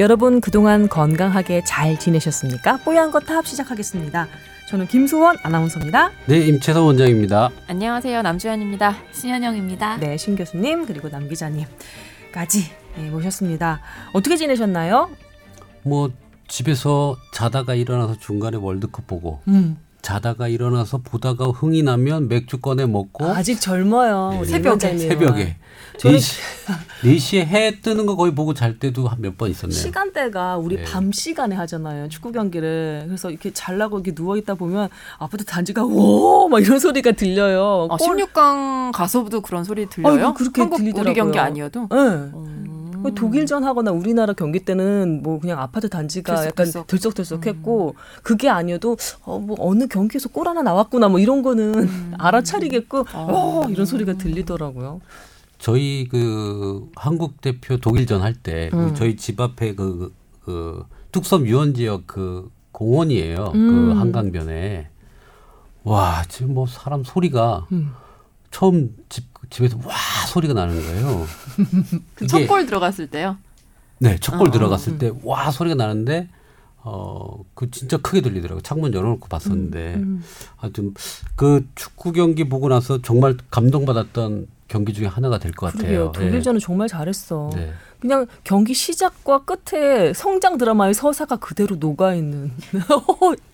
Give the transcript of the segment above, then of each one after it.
여러분 그동안 건강하게 잘 지내셨습니까? 뽀얀 거탑 시작하겠습니다. 저는 김소원 아나운서입니다. 네, 임채선 원장입니다. 안녕하세요. 남주현입니다. 신현영입니다. 네, 신 교수님 그리고 남 기자님까지 네, 모셨습니다. 어떻게 지내셨나요? 뭐 집에서 자다가 일어나서 중간에 월드컵 보고 음, 자다가 일어나서 보다가 흥이 나면 맥주 꺼내 먹고 아직 젊어요. 네. 새벽에. 새벽에 저는 4시, 4시 에 해 뜨는 거 거의 보고 잘 때도 한 몇 번 있었네요. 시간대가 우리 네. 밤 시간에 하잖아요. 축구 경기를. 그래서 이렇게 잘라고 이렇게 누워 있다 보면 아파트 단지가 오 막 이런 소리가 들려요. 아, 골- 16강 가서도 그런 소리 들려요? 아이고, 그렇게 한국 들리더라고요. 우리 경기 아니어도? 네. 음. 독일전 하거나 우리나라 경기 때는 뭐 그냥 아파트 단지가 약간 들썩 들썩. 들썩들썩했고 그게 아니어도 어 뭐 어느 경기에서 골 하나 나왔구나 뭐 이런 거는 음. 알아차리겠고 아. 어 이런 소리가 들리더라고요. 저희 그 한국 대표 독일전 할때 음. 저희 집 앞에 그, 그 뚝섬 유원 지역 그 공원이에요. 음. 그 한강변에 와 지금 뭐 사람 소리가 음. 처음 집 집에서 와 소리가 나는 거예요. 그 첫 골 들어갔을 때요? 네, 첫골 어, 들어갔을 음. 때와 소리가 나는데 어 그 진짜 크게 들리더라고요. 창문 열어놓고 봤었는데 음. 하여튼 그 축구 경기 보고 나서 정말 감동받았던 경기 중에 하나가 될 것. 같아요. 독일전은 정말 잘했어. 네. 그냥 경기 시작과 끝에 성장 드라마의 서사가 그대로 녹아 있는.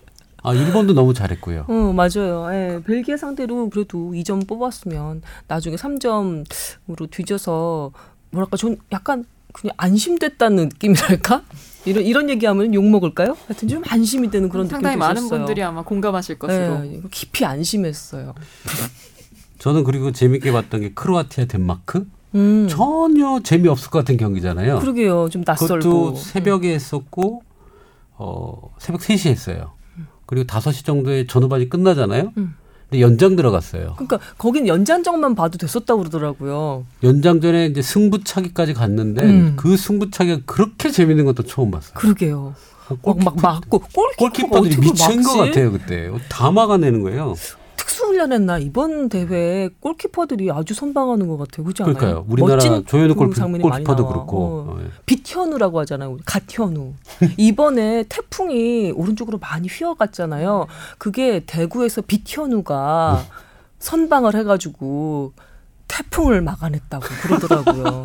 아 일본도 너무 잘했고요. 어, 맞아요. 예, 벨기에 상대로 그래도 2점 뽑았으면 나중에 3점으로 뒤져서 뭐랄까 전 약간 그냥 안심됐다는 느낌이랄까? 이런 이런 얘기하면 욕 먹을까요? 하여튼 좀 안심이 되는 그런 느낌이 상당히 많은. 분들이 아마 공감하실 것으로. 예, 깊이 안심했어요. 저는 그리고 재밌게 봤던 게 크로아티아 덴마크 음. 전혀 재미없을 것 같은 경기잖아요. 그러게요. 좀 낯설고. 그것도 새벽에 했었고 어 새벽 3시에 했어요. 그리고 5시 정도에 전후반이 끝나잖아요. 음. 근데 연장 들어갔어요. 그러니까 거긴 연장전만 봐도 됐었다고 그러더라고요. 연장전에 이제 승부차기까지 갔는데 음. 그 승부차기가 그렇게 재밌는 것도 처음 봤어요. 그러게요. 막, 막 막고 골키퍼 골키퍼들이 미친 것? 같아요 그때 다 막아내는 거예요. 특수훈련했나 이번 대회에 골키퍼들이 아주 선방하는 것 같아요. 그렇지 않아요? 그러니까요. 우리나라 멋진 조현우 많이 골키퍼도. 그렇고 어. 어, 예. 빛현우라고 하잖아요. 우리 갓현우. 이번에 태풍이 오른쪽으로 많이 휘어갔잖아요. 그게 대구에서 빛현우가 선방을 해가지고 태풍을 막아냈다고 그러더라고요.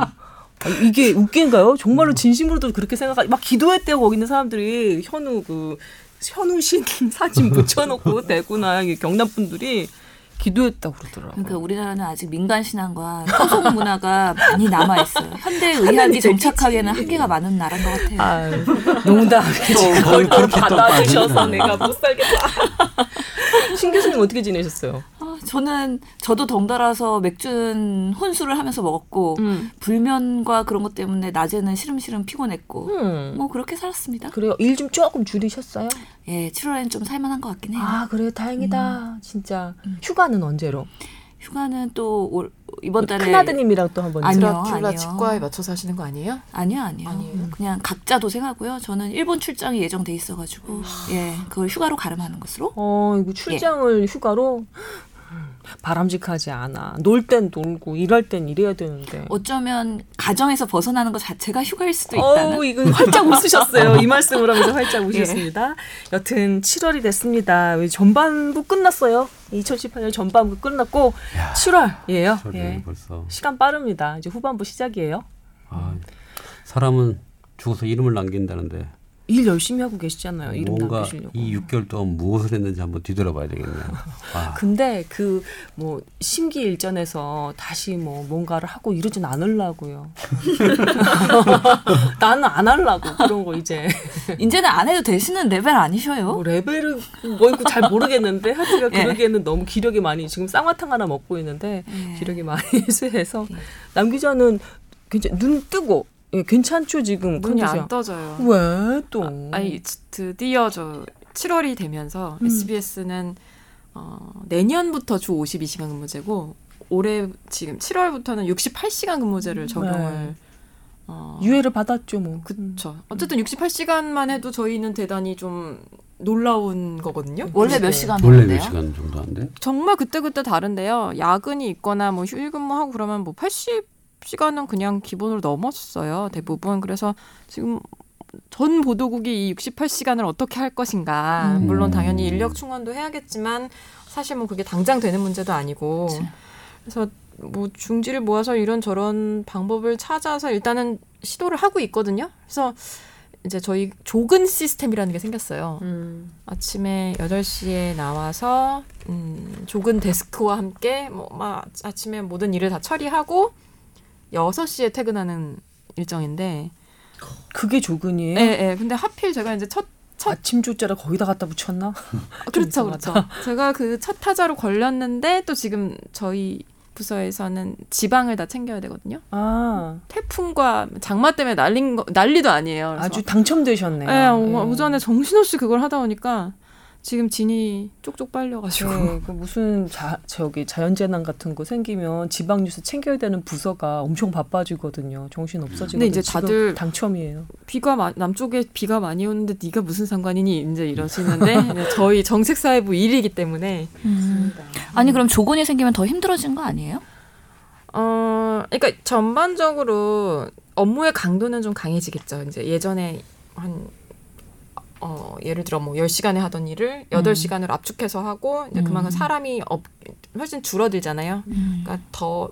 아, 이게 웃긴가요? 정말로 진심으로도 그렇게 생각하, 막 기도했대요. 거기 있는 사람들이 현우 그 현우 신 사진 붙여놓고 대구나 경남 분들이 기도했다고 그러더라고요. 그러니까 우리나라는 아직 민간 신앙과 토속 문화가 많이 남아 있어요. 현대 의학이 정착하기에는 한계가 많은 나라인 것 같아요. 아, 농담이지. 그걸 또 받아주셔서 내가 못 살겠다. 신 교수님 어떻게 지내셨어요? 아, 저는 저도 덩달아서 맥주는 혼술을 하면서 먹었고 음. 불면과 그런 것 때문에 낮에는 시름시름 피곤했고 음. 뭐 그렇게 살았습니다. 그래요. 일 좀 조금 줄이셨어요? 예, 7월에는 좀 살만한 것 같긴 해요. 아, 그래요. 다행이다. 진짜. 휴가는 언제로? 휴가는 또 올, 이번 달에 큰아드님이랑 또 한번 아니요. 아니요. 치과에 맞춰서 하시는 거 아니에요? 아니요, 아니요. 아니에요? 그냥 각자 도생하고요. 저는 일본 출장이 예정돼 있어가지고 예, 그걸 휴가로 가름하는 것으로. 어, 이거 출장을 휴가로 바람직하지 않아. 놀 땐 놀고 일할 땐 일해야 되는데. 어쩌면 가정에서 벗어나는 것 자체가 휴가일 수도 있다는. 어우, 이거 활짝 웃으셨어요. 이 말씀을 하면서 활짝 웃으셨습니다. 여튼 7월이 됐습니다. 전반부 끝났어요. 2018년 전반부 끝났고 야, 7월이에요. 저를 예. 벌써 시간 빠릅니다. 이제 후반부 시작이에요. 아, 사람은 죽어서 이름을 남긴다는데 일 열심히 하고 계시잖아요. 이름 뭔가 남기시려고. 이 6개월 동안 무엇을 했는지 한번 뒤돌아봐야 되겠네요. 아, 근데 그 뭐 심기일전에서 다시 뭐 뭔가를 하고 이러진 않으려고요. 나는 안 하려고 그런 거 이제 이제는 안 해도 되시는 레벨 아니셔요? 뭐 레벨은 뭔지 잘 모르겠는데 하여튼 예. 그러기에는 너무 기력이 많이 지금 쌍화탕 하나 먹고 있는데 예. 기력이 많이 쇠해서 남 기자는 괜찮 눈 뜨고 예, 괜찮죠 지금 눈이 컨디션. 안 떠져요. 왜 또? 아 니 드디어 저 7월이 되면서 음. SBS는 어, 내년부터 주 52시간 근무제고 올해 지금 7월부터는 68시간 근무제를 적용을 네. 어, 유예를 받았죠 뭐. 그렇죠. 어쨌든 68시간만 해도 저희는 대단히 좀 놀라운 거거든요. 원래 네. 몇 시간 원래? 몇 시간 정도 한대? 정말 그때 그때 다른데요. 야근이 있거나 뭐 휴일 근무하고 그러면 뭐 80 시간은 그냥 기본으로 넘었어요. 대부분. 그래서 지금 전 보도국이 이 68시간을 어떻게 할 것인가. 음. 물론 당연히 인력 충원도 해야겠지만 사실 뭐 그게 당장 되는 문제도 아니고. 그치. 그래서 뭐 중지를 모아서 이런 저런 방법을 찾아서 일단은 시도를 하고 있거든요. 그래서 이제 저희 조근 시스템이라는 게 생겼어요. 음. 아침에 8시에 나와서 음, 조근 데스크와 함께 뭐 막 아침에 모든 일을 다 처리하고 6시에 퇴근하는 일정인데 그게 조근이에요? 예, 예. 근데 하필 제가 이제 첫 첫- 아침 조자를 거기다 갖다 붙였나? 아, 그렇죠, 이상하다. 그렇죠. 제가 그 첫 타자로 걸렸는데 또 지금 저희 부서에서는 지방을 다 챙겨야 되거든요. 아, 태풍과 장마 때문에 날린 거 난리도 아니에요. 아주 당첨되셨네요. 예, 오- 예. 오전에 정신없이 그걸 하다 보니까 지금 진이 쪽쪽 빨려가지고 네, 그 무슨 자, 저기 자연재난 같은 거 생기면 지방 뉴스 챙겨야 되는 부서가 엄청 바빠지거든요. 정신 없어지거든요. 근데 이제 다들 당첨이에요. 비가 마- 남쪽에 비가 많이 오는데 네가 무슨 상관이니 이제 이러시는데 저희 정책사회부 일이기 때문에 음. 아니 그럼 조건이 생기면 더 힘들어진 거 아니에요? 어 그러니까 전반적으로 업무의 강도는 좀 강해지겠죠. 이제 예전에 한 어, 예를 들어 뭐 10시간에 하던 일을 8시간을 압축해서 하고 이제 그만큼 음. 사람이 없, 훨씬 줄어들잖아요. 음. 그러니까 더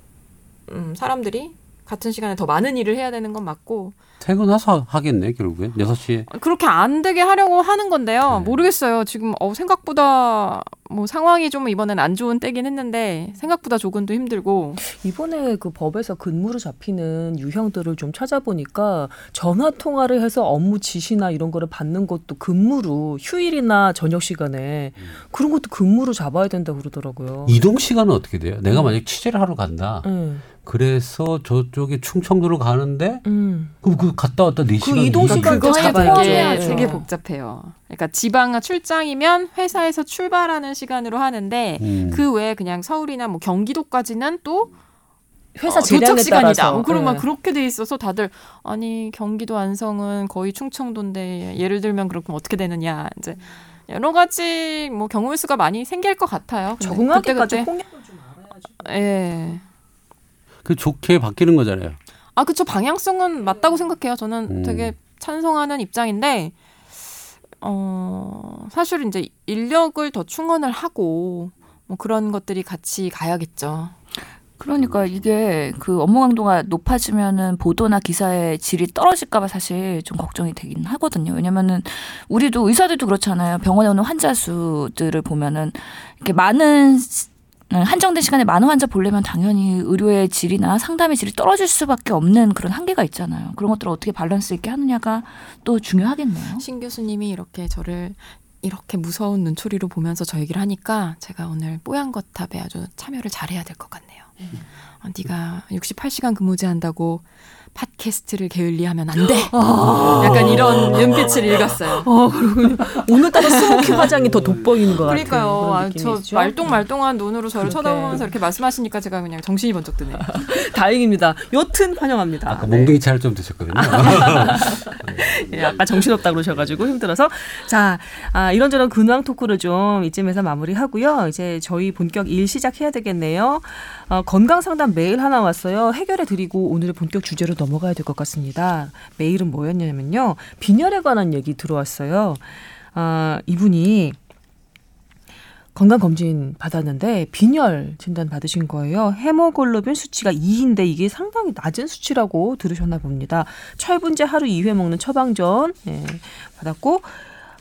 음, 사람들이 같은 시간에 더 많은 일을 해야 되는 건 맞고 퇴근해서 하겠네 결국엔 6시에 그렇게 안 되게 하려고 하는 건데요. 네. 모르겠어요. 지금 어, 생각보다 뭐 상황이 좀 이번엔 안 좋은 때긴 했는데 생각보다 조근도 힘들고 이번에 그 법에서 근무로 잡히는 유형들을 좀 찾아보니까 전화 통화를 해서 업무 지시나 이런 거를 받는 것도 근무로 휴일이나 저녁 시간에 그런 것도 근무로 잡아야 된다 고 그러더라고요. 이동 시간은 어떻게 돼요? 내가 만약 취재를 하러 간다. 음, 그래서 저쪽에 충청도로 가는데 음. 그럼 그 갔다 왔다 4시간 이동 이- 시간 그거 잡아야 되게 복잡해요. 그러니까 지방 출장이면 회사에서 출발하는 시간으로 하는데 음. 그 외에 그냥 서울이나 뭐 경기도까지는 또 회사 어, 도착 시간이다. 뭐 그러면 네. 그렇게 돼 있어서 다들 아니 경기도 안성은 거의 충청도인데 예를 들면 그렇게 어떻게 되느냐 이제 여러 가지 뭐 경우의 수가 많이 생길 것 같아요. 적응하기까지. 예. 그 좋게 바뀌는 거잖아요. 아 그쵸 방향성은 맞다고 생각해요. 저는 음. 되게 찬성하는 입장인데 어 사실 이제 인력을 더 충원을 하고 뭐 그런 것들이 같이 가야겠죠. 그러니까 이게 그 업무 강도가 높아지면은 보도나 기사의 질이 떨어질까봐 사실 좀 걱정이 되긴 하거든요. 왜냐면은 우리도 의사들도 그렇잖아요. 병원에 오는 환자 수들을 보면은 이렇게 많은 시- 한정된 시간에 많은 환자 보려면 당연히 의료의 질이나 상담의 질이 떨어질 수밖에 없는 그런 한계가 있잖아요. 그런 것들을 어떻게 밸런스 있게 하느냐가 또 중요하겠네요. 신 교수님이 이렇게 저를 이렇게 무서운 눈초리로 보면서 저 얘기를 하니까 제가 오늘 뽀얀 거탑에 아주 참여를 잘해야 될 것 같네요. 어, 네가 68시간 근무제 한다고 팟캐스트를 게을리하면 안 돼. 약간 이런 눈빛을 읽었어요. 어, 그러군요. 오늘따라 스모키 화장이 더 돋보이는 것 같아요. 그러니까요. 아, 저. 말똥말똥한 눈으로 저를 그러게. 쳐다보면서 이렇게 말씀하시니까 제가 그냥 정신이 번쩍 드네요. 다행입니다. 여튼 환영합니다. 아까 네. 몽둥이 차를 좀 드셨거든요. 예, 아까 정신없다 그러셔가지고 힘들어서 자 아, 이런저런 근황 토크를 좀 이쯤에서 마무리하고요. 이제 저희 본격 일 시작해야 되겠네요. 어, 건강 상담 메일 하나 왔어요. 해결해 드리고 오늘의 본격 주제로 넘 어가야 될 것 같습니다. 메일은 뭐였냐면요, 빈혈에 관한 얘기 들어왔어요. 아, 이분이 건강 검진 받았는데 빈혈 진단 받으신 거예요. 헤모글로빈 수치가 2인데 이게 상당히 낮은 수치라고 들으셨나 봅니다. 철분제 하루 2회 먹는 처방전 예, 받았고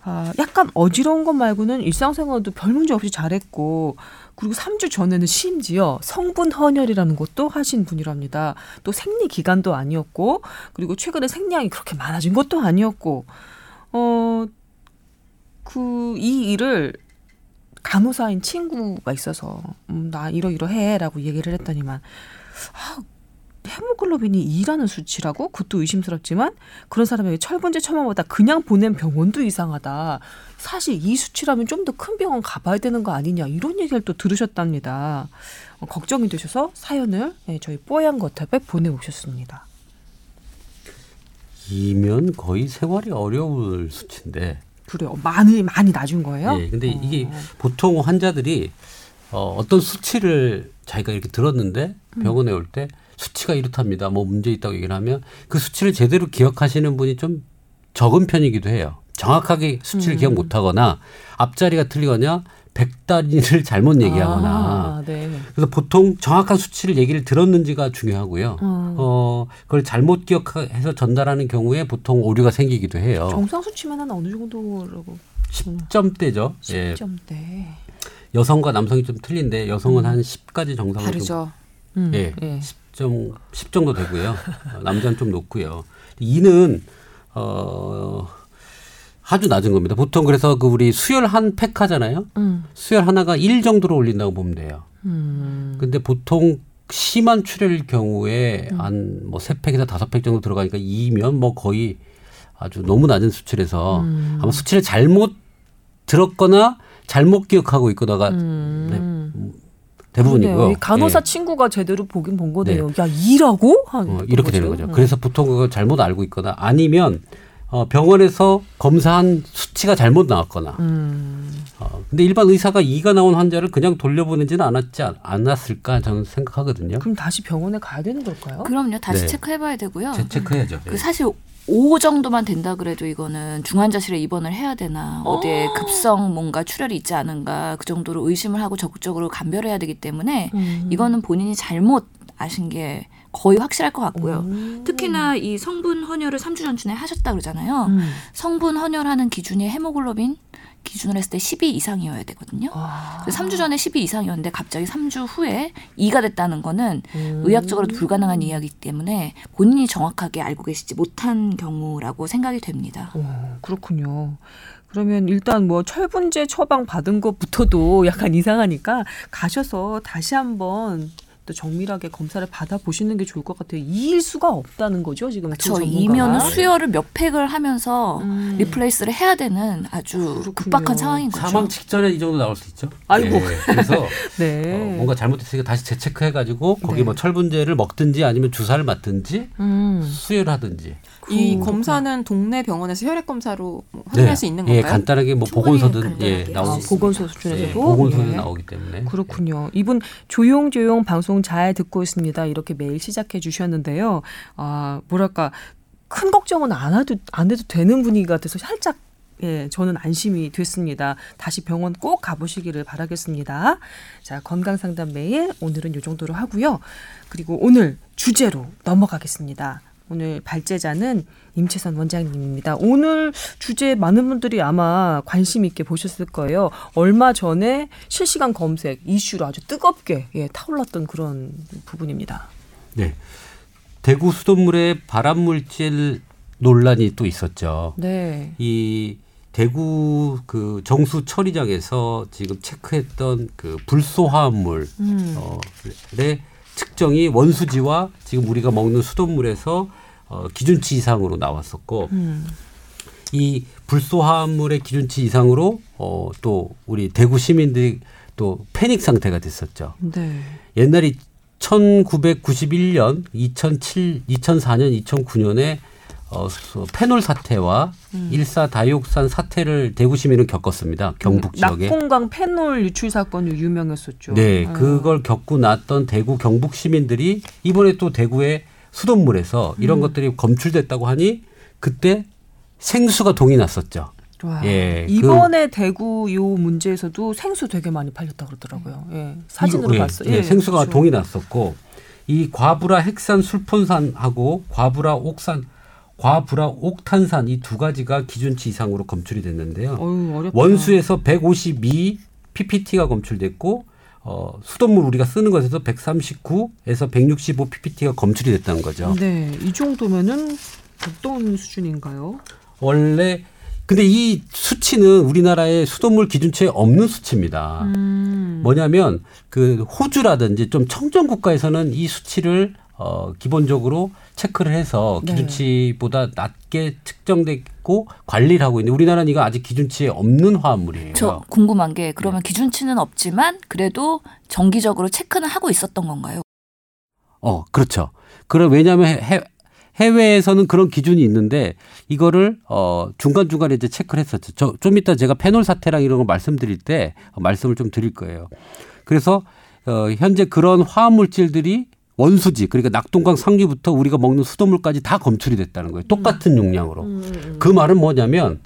아, 약간 어지러운 것 말고는 일상생활도 별 문제 없이 잘했고 그리고 3주 전에는 심지어 성분 헌혈이라는 것도 하신 분이랍니다. 또 생리 기간도 아니었고 그리고 최근에 생량이 그렇게 많아진 것도 아니었고 어그 이 일을 간호사인 친구가 있어서 음, 나 이러이러해라고 얘기를 했더니만 아, 헤모글로빈이 2라는 수치라고? 그것도 의심스럽지만 그런 사람에게 철분제 처방보다 그냥 보낸 병원도 이상하다. 사실 이 수치라면 좀 더 큰 병원 가봐야 되는 거 아니냐 이런 얘기를 또 들으셨답니다. 어, 걱정이 되셔서 사연을 예, 저희 뽀얀 거탑에 보내오셨습니다. 이면 거의 생활이 어려울 수치인데. 그래요. 많이 많이 낮은 거예요? 예. 근데 어. 이게 보통 환자들이 어, 어떤 수치를 자기가 이렇게 들었는데 음. 병원에 올 때 수치가 이렇답니다. 뭐 문제 있다고 얘기를 하면 그 수치를 제대로 기억하시는 분이 좀 적은 편이기도 해요. 정확하게 수치를 음. 기억 못하거나 앞자리가 틀리거나 백단위를 잘못 얘기하거나 아, 네. 그래서 보통 정확한 수치를 얘기를 들었는지가 중요하고요. 음. 어 그걸 잘못 기억해서 전달하는 경우에 보통 오류가 생기기도 해요. 정상 수치면은 어느 정도라고 10점대죠. 예. 10점대. 여성과 남성이 좀 틀린데 여성은 한 10까지 정상을 좀 다르죠. 음. 예. 예. 10점 10 정도 되고요. 어, 남자는 좀 높고요. 이는 어 아주 낮은 겁니다. 보통 그래서 그 우리 수열 한 팩 하잖아요. 음. 수열 하나가 1 정도로 올린다고 보면 돼요. 음. 근데 보통 심한 출혈일 경우에 한뭐 세 팩에서 다섯 팩 정도 들어가니까 2면 뭐 거의 아주 너무 낮은 수치라서 음. 아마 수치를 잘못 들었거나 잘못 기억하고 있거나가 음. 대부분이고요. 그러네요. 이 간호사 예. 친구가 제대로 보긴 본 거네요. 야 일하고? 한 어, 이렇게 되는 거죠. 음. 그래서 보통 그걸 잘못 알고 있거나 아니면 어, 병원에서 검사한 수치가 잘못 나왔거나. 음. 어, 근데 일반 의사가 2가 나온 환자를 그냥 돌려보내지는 않았지 않- 않았을까 저는 생각하거든요. 그럼 다시 병원에 가야 되는 걸까요? 그럼요. 다시 네. 체크해봐야 되고요. 재체크해야죠. 그 사실 5 정도만 된다 그래도 이거는 중환자실에 입원을 해야 되나 어디에 급성 뭔가 출혈이 있지 않은가 그 정도로 의심을 하고 적극적으로 감별해야 되기 때문에 음. 이거는 본인이 잘못 아신 게 거의 확실할 것 같고요. 음. 특히나 이 성분 헌혈을 3주 전쯤에 하셨다 그러잖아요. 음. 성분 헌혈하는 기준이 헤모글로빈 기준으로 했을 때 12 이상이어야 되거든요. 아. 그래서 3주 전에 12 이상이었는데 갑자기 3주 후에 2가 됐다는 거는 음. 의학적으로도 불가능한 이야기이기 때문에 본인이 정확하게 알고 계시지 못한 경우라고 생각이 됩니다. 어, 그렇군요. 그러면 일단 뭐 철분제 처방 받은 것부터도 약간 이상하니까 가셔서 다시 한번 또 정밀하게 검사를 받아 보시는 게 좋을 것 같아요. 이일 수가 없다는 거죠 지금 전문가가. 이면은 수혈을 몇 팩을 하면서 음. 리플레이스를 해야 되는 아주 그렇군요. 급박한 상황인 거죠. 사망 직전에 이 정도 나올 수 있죠. 아이고. 예, 그래서 네. 어, 뭔가 잘못했으니까 다시 재체크해가지고 거기 네. 뭐 철분제를 먹든지 아니면 주사를 맞든지 음. 수혈을 하든지. 이 그렇구나. 검사는 동네 병원에서 혈액 검사로 확인할 수 있는 예, 건가요? 간단하게 뭐 보건소든 예, 나오고 수 아, 보건소 수준에서도 예, 보건소에 예. 나오기 때문에 그렇군요. 이분 조용조용 방송 잘 듣고 있습니다. 이렇게 매일 시작해 주셨는데요. 아, 뭐랄까 큰 걱정은 안 해도 안 해도 되는 분위기 같아서 살짝 예, 저는 안심이 됐습니다. 다시 병원 꼭 가보시기를 바라겠습니다. 자, 건강 상담 메일 오늘은 이 정도로 하고요. 그리고 오늘 주제로 넘어가겠습니다. 오늘 발제자는 임채선 원장님입니다. 오늘 주제 많은 분들이 아마 관심 있게 보셨을 거예요. 얼마 전에 실시간 검색 이슈로 아주 뜨겁게 예, 타올랐던 그런 부분입니다. 네. 대구 수돗물에 발암 물질 논란이 또 있었죠. 네. 이 대구 그 정수 처리장에서 지금 체크했던 그 불소화합물의 음. 측정이 원수지와 지금 우리가 먹는 수돗물에서 어, 기준치 이상으로 나왔었고 음. 이 불소화합물의 기준치 이상으로 어, 또 우리 대구 시민들이 또 패닉 상태가 됐었죠. 네. 옛날에 1991년, 2007, 2004년, 2009년에 어, 소- 페놀 사태와 음. 일사 다이옥산 사태를 대구 시민은 겪었습니다. 경북 지역에. 낙동강 페놀 유출 사건이 유명했었죠. 네, 음. 그걸 겪고 났던 대구 경북 시민들이 이번에 또 대구의 수돗물에서 음. 이런 것들이 검출됐다고 하니 그때 생수가 동이 났었죠. 와, 예, 그- 이번에 대구 요 문제에서도 생수 되게 많이 팔렸다 그러더라고요. 예, 사진으로 예, 봤어요. 예, 생수가 그렇죠. 동이 났었고 이 과부라 핵산 술폰산하고 과부라 옥산 과부라 옥탄산 이 두 가지가 기준치 이상으로 검출이 됐는데요. 어렵다. 원수에서 152 ppt가 검출됐고 어, 수돗물 우리가 쓰는 것에서 139에서 165 ppt가 검출이 됐다는 거죠. 네, 이 정도면은 어떤 수준인가요? 원래 근데 이 수치는 우리나라의 수돗물 기준치에 없는 수치입니다. 음. 뭐냐면 그 호주라든지 좀 청정 국가에서는 이 수치를 어 기본적으로 체크를 해서 네. 기준치보다 낮게 측정됐고 관리를 하고 있는데 우리나라는 이거 아직 기준치에 없는 화합물이에요. 저 궁금한 게 네. 그러면 기준치는 없지만 그래도 정기적으로 체크는 하고 있었던 건가요? 어, 그렇죠. 그럼 왜냐하면 해, 해외에서는 그런 기준이 있는데 이거를 어 중간 중간에 이제 체크를 했었죠. 저 좀 이따 제가 페놀 사태랑 이런 거 말씀드릴 때 어, 말씀을 좀 드릴 거예요. 그래서 어 현재 그런 화학 물질들이 원수지 그러니까 낙동강 상류부터 우리가 먹는 수돗물까지 다 검출이 됐다는 거예요. 똑같은 용량으로. 그 말은 뭐냐면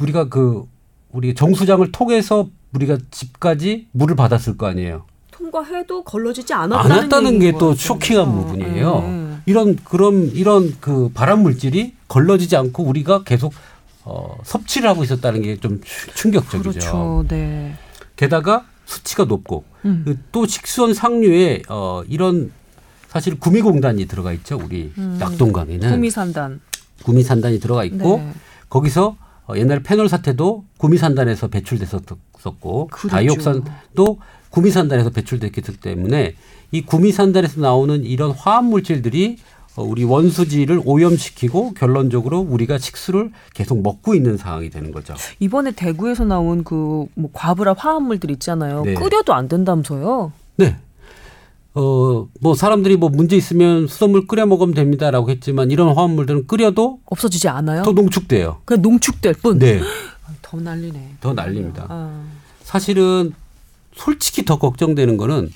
우리가 그 우리 정수장을 통해서 우리가 집까지 물을 받았을 거 아니에요. 통과해도 걸러지지 않았다는, 않았다는 게또것 쇼킹한 같아요. 부분이에요. 네. 이런 그럼 이런 그 발암 물질이 걸러지지 않고 우리가 계속 어, 섭취를 하고 있었다는 게 좀 충격적이죠. 그렇죠. 네. 게다가 수치가 높고 음. 그또 식수원 상류에 어, 이런 사실 구미공단이 들어가 있죠. 우리 음. 낙동강에는 구미산단. 구미산단이 들어가 있고 네. 거기서 어, 옛날에 페놀 사태도 구미산단에서 배출됐었고. 다이옥산도 구미산단에서 배출됐기 때문에 이 구미산단에서 나오는 이런 화합 물질들이 어, 우리 원수지를 오염시키고 결론적으로 우리가 식수를 계속 먹고 있는 상황이 되는 거죠. 이번에 대구에서 나온 그 뭐 과부라 화합물들 있잖아요. 네. 끓여도 안 된다면서요? 네. 어, 뭐 사람들이 뭐 문제 있으면 수돗물 끓여 먹으면 됩니다라고 했지만 이런 화합물들은 끓여도 없어지지 않아요? 더 농축돼요. 그냥 농축될 뿐. 네. 더 난리네. 더 난립니다. 아. 사실은 솔직히 더 걱정되는 거는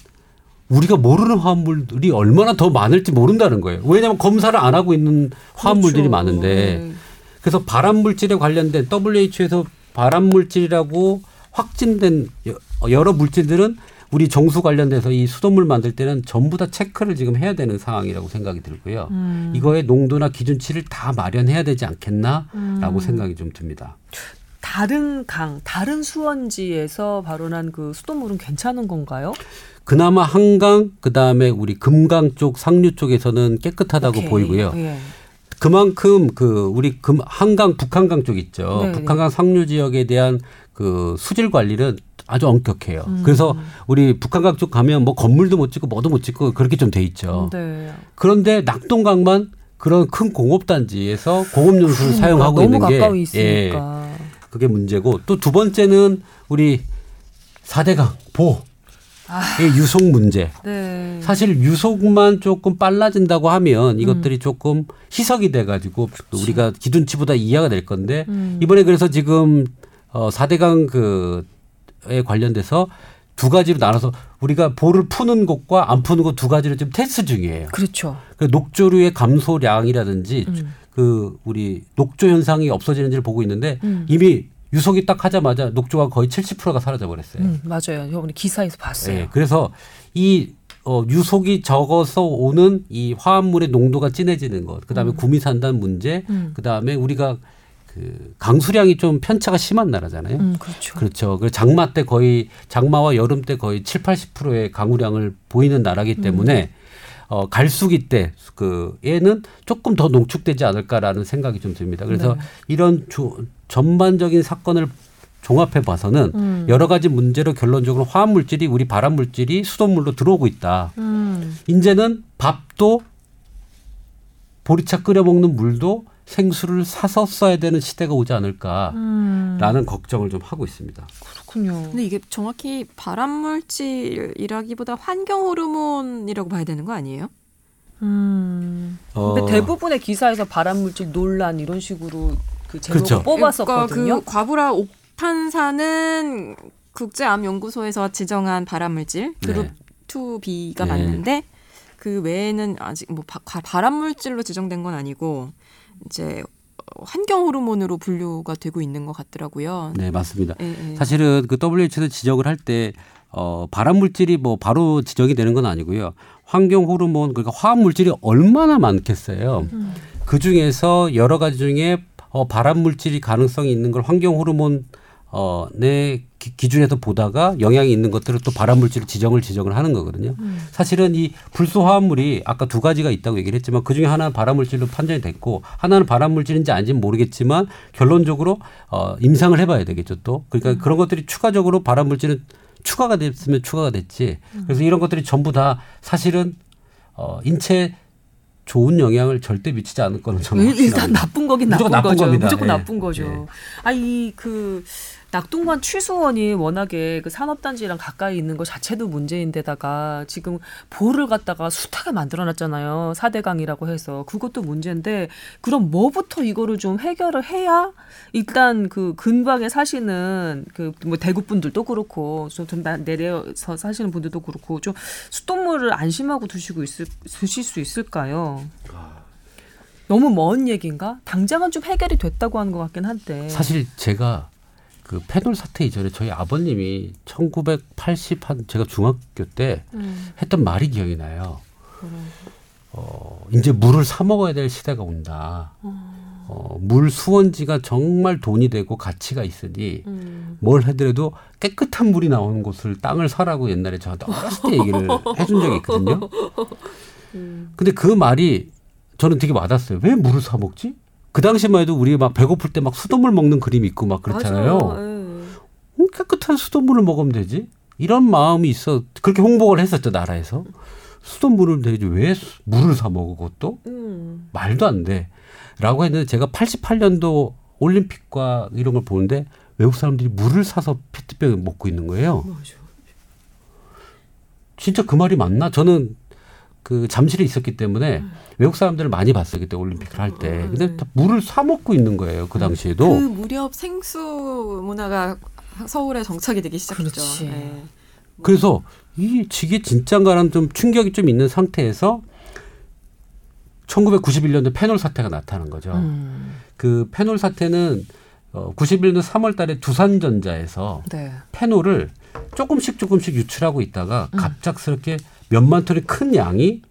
우리가 모르는 화합물들이 얼마나 더 많을지 모른다는 거예요. 왜냐하면 검사를 안 하고 있는 화합물들이 그렇죠. 많은데 네. 그래서 발암 물질에 관련된 WHO에서 발암 물질이라고 확진된 여- 여러 물질들은 우리 정수 관련돼서 이 수돗물 만들 때는 전부 다 체크를 지금 해야 되는 상황이라고 생각이 들고요. 음. 이거의 농도나 기준치를 다 마련해야 되지 않겠나라고 음. 생각이 좀 듭니다. 다른 강, 다른 수원지에서 발원한 그 수돗물은 괜찮은 건가요? 그나마 한강 그 다음에 우리 금강 쪽 상류 쪽에서는 깨끗하다고 오케이. 보이고요. 예. 그만큼 그 우리 금 한강 북한강 쪽 있죠. 네, 북한강 상류 지역에 대한 그 수질 관리는 아주 엄격해요. 음. 그래서 우리 북한강 쪽 가면 뭐 건물도 못 짓고 뭐도 못 짓고 그렇게 좀 돼 있죠. 네. 그런데 낙동강만 그런 큰 공업단지에서 공업용수를 사용하고 아, 너무 있는 게 예. 그게 문제고 또 두 번째는 우리 사대강 보의 아. 유속 문제. 네. 사실 유속만 조금 빨라진다고 하면 음. 이것들이 조금 희석이 돼가지고 또 우리가 기준치보다 이하가 될 건데 음. 이번에 그래서 지금 어 4대강 그에 관련돼서 두 가지로 나눠서 우리가 볼을 푸는 곳과 안 푸는 곳두 가지를 지금 테스트 중이에요. 그렇죠. 그 녹조류의 감소량이라든지 음. 그 우리 녹조 현상이 없어지는지를 보고 있는데 음. 이미 유속이 딱 하자마자 녹조가 거의 70%가 사라져 버렸어요. 음, 맞아요. 저번에 기사에서 봤어요. 네, 그래서 이 어, 유속이 적어서 오는 이 화합물의 농도가 진해지는 것, 그다음에 구미산단 문제, 음. 그다음에 우리가 그 강수량이 좀 편차가 심한 나라잖아요. 음, 그렇죠. 그렇죠. 그 장마 때 거의 장마와 여름 때 거의 7, 80%의 강우량을 보이는 나라기 때문에 어, 갈수기 때 그 얘는 조금 더 농축되지 않을까라는 생각이 좀 듭니다. 그래서 네. 이런 조, 전반적인 사건을 종합해 봐서는 음. 여러 가지 문제로 결론적으로 화합 물질이 우리 발암 물질이 수돗물로 들어오고 있다. 음. 이제는 밥도 보리차 끓여 먹는 물도 생수를 사서 써야 되는 시대가 오지 않을까라는 음. 걱정을 좀 하고 있습니다. 그렇군요. 근데 이게 정확히 발암 물질이라기보다 환경 호르몬이라고 봐야 되는 거 아니에요? 음. 어, 근데 대부분의 기사에서 발암 물질 논란 이런 식으로 그 제목을 그렇죠. 뽑았었거든요. 그러니까 그 과부라 옥탄산은 국제암연구소에서 지정한 발암 물질 그룹 네. 2B가 네. 맞는데 그 외에는 아직 뭐 바- 가- 발암 물질로 지정된 건 아니고 이제 환경 호르몬으로 분류가 되고 있는 것 같더라고요. 네 맞습니다. 예, 예. 사실은 그 WHO에서 지적을 할때 어, 발암 물질이 뭐 바로 지정이 되는 건 아니고요. 환경 호르몬 그러니까 화학 물질이 얼마나 많겠어요. 그 중에서 여러 가지 중에 어, 발암 물질이 가능성이 있는 걸 환경 호르몬 어, 내 기- 기준에서 보다가 영향이 있는 것들을 또 발암 물질을 지정을 지정을 하는 거거든요. 사실은 이 불소 화합물이 아까 두 가지가 있다고 얘기를 했지만 그 중에 하나는 발암 물질로 판정이 됐고 하나는 발암 물질인지 아닌지는 모르겠지만 결론적으로 어, 임상을 해봐야 되겠죠 또. 그러니까 그런 것들이 추가적으로 발암 물질은 추가가 됐으면 추가가 됐지. 그래서 이런 것들이 전부 다 사실은 어, 인체 좋은 영향을 절대 미치지 않을 거는 일- 확신합니다. 일단 나쁜 거긴 나쁜, 나쁜 거죠. 겁니다. 무조건 예. 나쁜 거죠. 예. 아이 그 낙동강 취수원이 워낙에 그 산업단지랑 가까이 있는 것 자체도 문제인데다가 지금 보를 갖다가 숱하게 만들어놨잖아요. 사대강이라고 해서 그것도 문제인데 그럼 뭐부터 이거를 좀 해결을 해야 일단 그 근방에 사시는 그 뭐 대구 분들도 그렇고 좀 내려서 사시는 분들도 그렇고 좀 수돗물을 안심하고 드시고 있을 드실 수 있을까요? 너무 먼 얘기인가? 당장은 좀 해결이 됐다고 하는 것 같긴 한데. 사실 제가 그 페놀 사태 이전에 저희 아버님이 1980 한 제가 중학교 때 음. 했던 말이 기억이 나요. 어, 이제 물을 사 먹어야 될 시대가 온다. 어, 물 수원지가 정말 돈이 되고 가치가 있으니 음. 뭘 하더라도 깨끗한 물이 나오는 곳을 땅을 사라고 옛날에 저한테 어렸을 때 얘기를 해준 적이 있거든요. 음. 근데 그 말이 저는 되게 와닿았어요. 왜 물을 사 먹지? 그 당시만 해도 우리 막 배고플 때 막 수돗물 먹는 그림이 있고 막 그렇잖아요. 어, 깨끗한 수돗물을 먹으면 되지. 이런 마음이 있어. 그렇게 홍보를 했었죠 나라에서. 수돗물을 되지 왜 물을 사 먹어 그것도 음. 말도 안 돼. 라고 했는데 제가 88년도 올림픽과 이런 걸 보는데 외국 사람들이 물을 사서 페트병에 먹고 있는 거예요. 맞아. 진짜 그 말이 맞나? 저는 그 잠실에 있었기 때문에 음. 외국 사람들을 많이 봤어요 그때 올림픽을 할 때. 아, 근데 네. 물을 사 먹고 있는 거예요 그 당시에도. 그 무렵 생수 문화가 서울에 정착이 되기 시작했죠. 네. 그래서 이 지게 진짠가라는 좀 충격이 좀 있는 상태에서 1991년도 페놀 사태가 나타난 거죠. 음. 그 페놀 사태는 어 91년 3월 달에 두산전자에서 네. 페놀을 조금씩 조금씩 유출하고 있다가 음. 갑작스럽게 몇만 톤의 큰 양이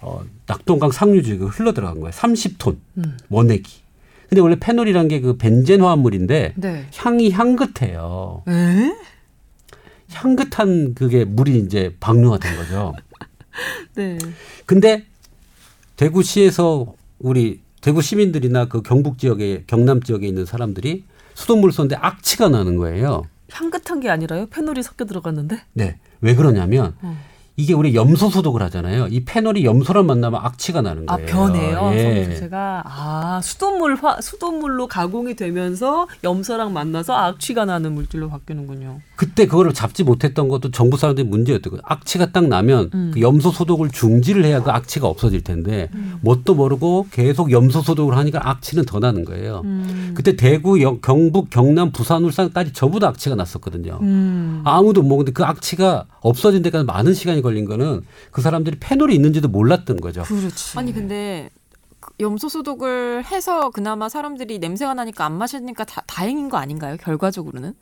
어, 낙동강 상류 지역에 흘러 들어간 거예요. 30톤 음. 원액이. 근데 원래 페놀이란 게그 벤젠 화합물인데 네. 향이 향긋해요. 에? 향긋한 그게 물이 이제 방류가 된 거죠. 네. 근데 대구시에서 우리 대구 시민들이나 그 경북 지역에 경남 지역에 있는 사람들이 수돗물 쏘는데 악취가 나는 거예요. 향긋한 게 아니라요? 페놀이 섞여 들어갔는데? 네. 왜 그러냐면 어. 이게 우리 염소 소독을 하잖아요. 이 페놀이 염소랑 만나면 악취가 나는 아, 거예요. 아, 변해요. 예. 자체가 아 수돗물 화 수돗물로 가공이 되면서 염소랑 만나서 악취가 나는 물질로 바뀌는군요. 그때 그거를 잡지 못했던 것도 정부 사람들이 문제였던 거예요. 악취가 딱 나면 음. 그 염소 소독을 중지를 해야 그 악취가 없어질 텐데 음. 뭣도 모르고 계속 염소 소독을 하니까 악취는 더 나는 거예요. 음. 그때 대구, 경북, 경남, 부산, 울산까지 전부 다 악취가 났었거든요. 음. 아무도 뭐 근데 그 악취가 없어진 데까지 많은 시간이 걸린 거는 그 사람들이 페놀이 있는지도 몰랐던 거죠. 그렇지. 아니 근데 그 염소 소독을 해서 그나마 사람들이 냄새가 나니까 안 마시니까 다, 다행인 거 아닌가요? 결과적으로는?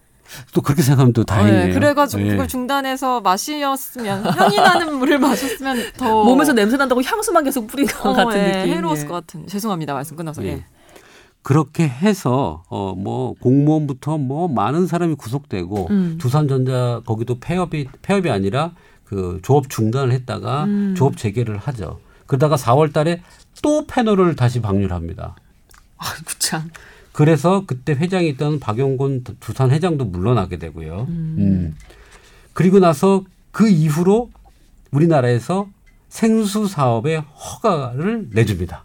또 그렇게 생각하면 또 다행이에요. 네, 그래가지고 네. 그걸 중단해서 마시었으면 향이 나는 물을 마셨으면 더 몸에서 냄새 난다고 향수만 계속 뿌린 것 어, 같은 네, 느낌. 해로웠을 것 같은. 죄송합니다 말씀 끊어서. 예. 그렇게 해서 어 뭐 공무원부터 뭐 많은 사람이 구속되고 음. 두산전자 거기도 폐업이 폐업이 아니라 그 조업 중단을 했다가 음. 조업 재개를 하죠. 그러다가 4월 달에 또 패널을 다시 방류합니다. 아이고 참. 그래서 그때 회장이 있던 박용곤 두산 회장도 물러나게 되고요. 음. 음. 그리고 나서 그 이후로 우리나라에서 생수 사업의 허가를 내줍니다.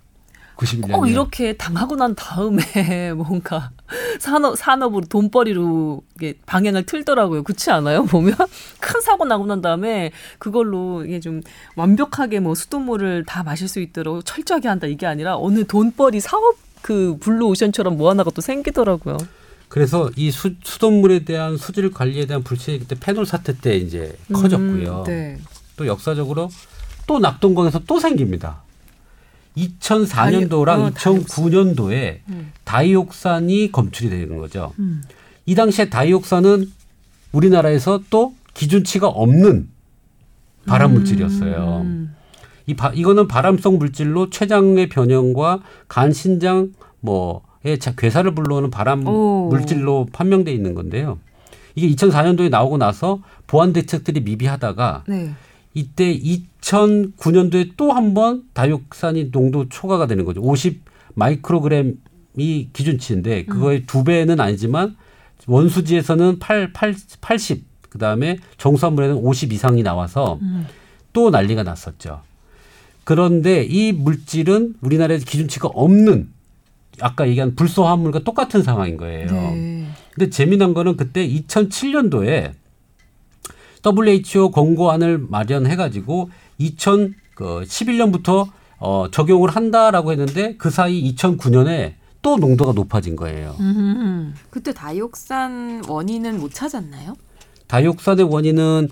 91년. 꼭 이렇게 당하고 난 다음에 뭔가 산업 산업으로 돈벌이로 이게 방향을 틀더라고요. 그렇지 않아요? 보면 큰 사고 나고 난 다음에 그걸로 이게 좀 완벽하게 뭐 수돗물을 다 마실 수 있도록 철저하게 한다 이게 아니라 어느 돈벌이 사업 그 블루 오션처럼 뭐 하나가 또 생기더라고요. 그래서 이 수, 수돗물에 대한 수질 관리에 대한 불신이 그때 페놀 사태 때 이제 음, 커졌고요. 네. 또 역사적으로 또 낙동강에서 또 생깁니다. 2004년도랑 다이, 어, 2009년도에 음. 다이옥산이 검출이 되는 거죠. 음. 이 당시에 다이옥산은 우리나라에서 또 기준치가 없는 발암 물질이었어요. 음. 이 바, 이거는 발암성 물질로 췌장의 변형과 간, 신장 뭐의 괴사를 불러오는 발암 오. 물질로 판명돼 있는 건데요. 이게 2004년도에 나오고 나서 보안 대책들이 미비하다가 네. 이때 2009년도에 또 한 번 다육산이 농도 초과가 되는 거죠. 50 마이크로그램이 기준치인데 그거의 음. 두 배는 아니지만 원수지에서는 8, 8, 80 그 다음에 정수화물에는 50 이상이 나와서 음. 또 난리가 났었죠. 그런데 이 물질은 우리나라에서 기준치가 없는 아까 얘기한 불소화물과 똑같은 상황인 거예요. 네. 근데 재미난 거는 그때 2007년도에 WHO 권고안을 마련해 가지고 2011년부터 어, 적용을 한다라고 했는데 그 사이 2009년에 또 농도가 높아진 거예요. 음. 그때 다이옥산 원인은 못 찾았나요? 다이옥산의 원인은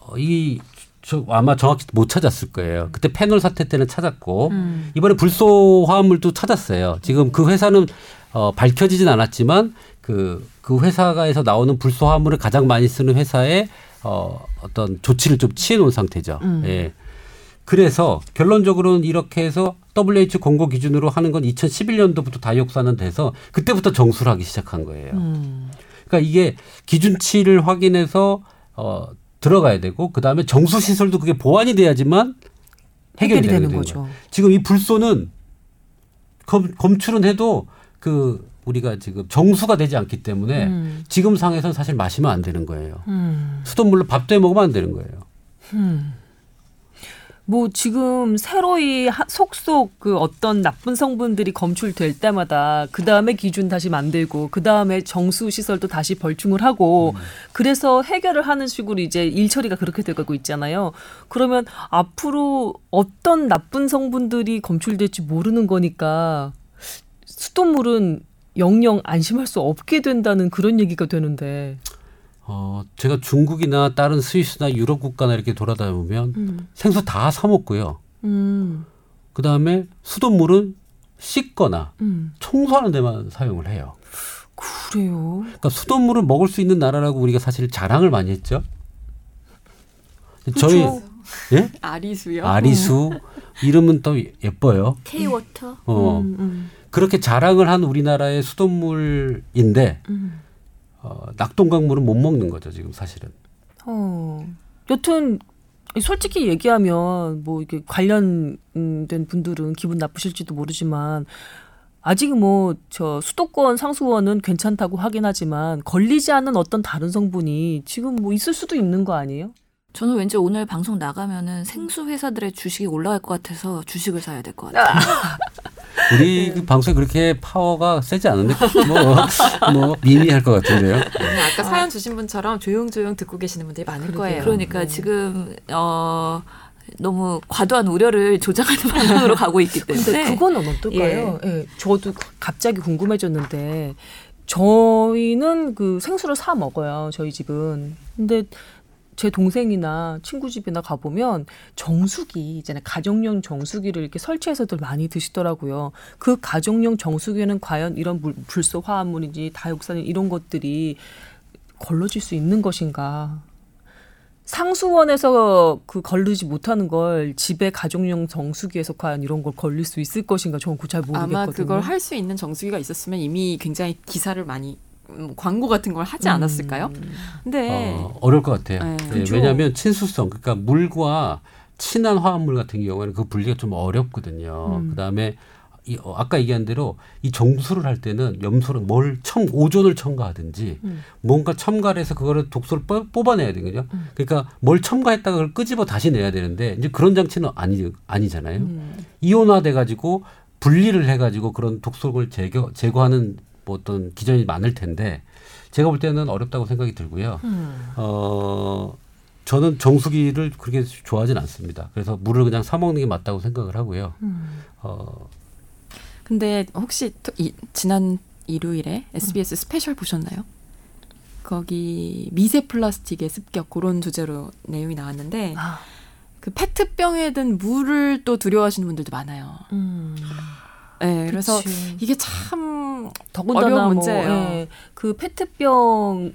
어, 이 저, 아마 정확히 못 찾았을 거예요. 그때 페놀 사태 때는 찾았고 음. 이번에 불소 화합물도 찾았어요. 지금 그 회사는 어, 밝혀지진 않았지만 그, 그 회사가에서 나오는 불소 화합물을 가장 많이 쓰는 회사에 어, 어떤 조치를 좀 취해 놓은 상태죠. 음. 예. 그래서 결론적으로는 이렇게 해서 WHO 권고 기준으로 하는 건 2011년도부터 다이옥산은 돼서 그때부터 정수를 하기 시작한 거예요. 음. 그러니까 이게 기준치를 확인해서 어 들어가야 되고 그 다음에 정수 시설도 그게 보완이 돼야지만 해결이, 해결이 되는 되는 거죠. 거죠. 지금 이 불소는 검, 검출은 해도 그 우리가 지금 정수가 되지 않기 때문에 음. 지금 상에서는 사실 마시면 안 되는 거예요. 음. 수돗물로 밥도 해 먹으면 안 되는 거예요. 음. 뭐 지금 새로이 하- 속속 그 어떤 나쁜 성분들이 검출될 때마다 그 다음에 기준 다시 만들고 그 다음에 정수 시설도 다시 벌충을 하고 그래서 해결을 하는 식으로 이제 일 처리가 그렇게 되고 있잖아요. 그러면 앞으로 어떤 나쁜 성분들이 검출될지 모르는 거니까 수돗물은 영영 안심할 수 없게 된다는 그런 얘기가 되는데. 어 제가 중국이나 다른 스위스나 유럽 국가나 이렇게 돌아다니면 음. 생수 다 사 먹고요. 음. 그 다음에 수돗물은 씻거나 음. 청소하는 데만 사용을 해요. 그래요. 그러니까 수돗물을 먹을 수 있는 나라라고 우리가 사실 자랑을 많이 했죠. 저희 그렇죠. 예? 아리수요. 아리수 이름은 또 예뻐요. K-워터. 어 음, 음, 그렇게 자랑을 한 우리나라의 수돗물인데 음. 어, 낙동강물은 못 먹는 거죠 지금 사실은. 어. 여튼 솔직히 얘기하면 뭐 이게 관련된 분들은 기분 나쁘실지도 모르지만 아직 뭐 저 수도권 상수원은 괜찮다고 하긴 하지만 걸리지 않는 어떤 다른 성분이 지금 뭐 있을 수도 있는 거 아니에요? 저는 왠지 오늘 방송 나가면은 생수 회사들의 주식이 올라갈 것 같아서 주식을 사야 될 것 같아요. 우리 그 방송이 그렇게 파워가 세지 않은데 뭐, 뭐 미미할 것 같은데요. 네, 아까 사연 주신 분처럼 조용조용 듣고 계시는 분들이 많을 거예요. 그러니까 네. 지금 어 너무 과도한 우려를 조장하는 방향으로 가고 있기 때문에 그건 어떨까요? 예. 저도 갑자기 궁금해졌는데 저희는 그 생수를 사 먹어요. 저희 집은. 근데 제 동생이나 친구 집이나 가보면 정수기 있잖아요. 가정용 정수기를 이렇게 설치해서들 많이 드시더라고요. 그 가정용 정수기에는 과연 이런 물, 불소 화합물인지 다육산 이런 것들이 걸러질 수 있는 것인가? 상수원에서 그 걸르지 못하는 걸 집에 가정용 정수기에서 과연 이런 걸 걸릴 수 있을 것인가 저는 그잘 모르겠거든요. 아마 그걸 할 수 있는 정수기가 있었으면 이미 굉장히 기사를 많이 음, 광고 같은 걸 하지 음. 않았을까요? 근데 어, 어려울 것 같아요. 네. 예, 그렇죠. 왜냐하면 친수성, 그러니까 물과 친한 화합물 같은 경우에는 그 분리가 좀 어렵거든요. 음. 그다음에 이, 어, 아까 얘기한 대로 이 정수를 할 때는 염소를 뭘 첨, 오존을 첨가하든지 음. 뭔가 첨가를 해서 그거를 독소를 뽑, 뽑아내야 되거든요. 그러니까 뭘 첨가했다가 그걸 끄집어 다시 내야 되는데 이제 그런 장치는 아니, 아니잖아요. 음. 이온화돼 가지고 분리를 해 가지고 그런 독소를 제거, 제거하는 뭐 어떤 기전이 많을 텐데 제가 볼 때는 어렵다고 생각이 들고요. 음. 어, 저는 정수기를 그렇게 좋아하진 않습니다. 그래서 물을 그냥 사 먹는 게 맞다고 생각을 하고요. 음. 어, 근데 혹시 또 이, 지난 일요일에 SBS 스페셜 보셨나요? 거기 미세 플라스틱의 습격 그런 주제로 내용이 나왔는데 아, 그 페트병에 든 물을 또 두려워하시는 분들도 많아요. 음. 네, 그래서 그치. 이게 참 더군다나 어려운 뭐, 문제예요. 예, 그 페트병에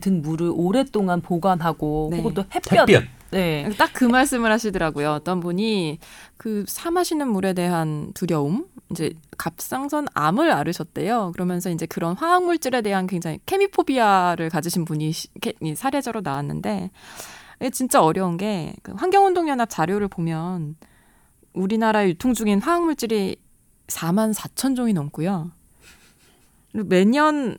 든 물을 오랫동안 보관하고 네. 또 햇볕, 햇볕. 네. 딱 그 말씀을 하시더라고요. 어떤 분이 그 사 마시는 물에 대한 두려움, 이제 갑상선 암을 앓으셨대요. 그러면서 이제 그런 화학 물질에 대한 굉장히 케미포비아를 가지신 분이 사례자로 나왔는데 이게 진짜 어려운 게그 환경운동연합 자료를 보면 우리나라에 유통 중인 화학 물질이 4만 4천 종이 넘고요. 매년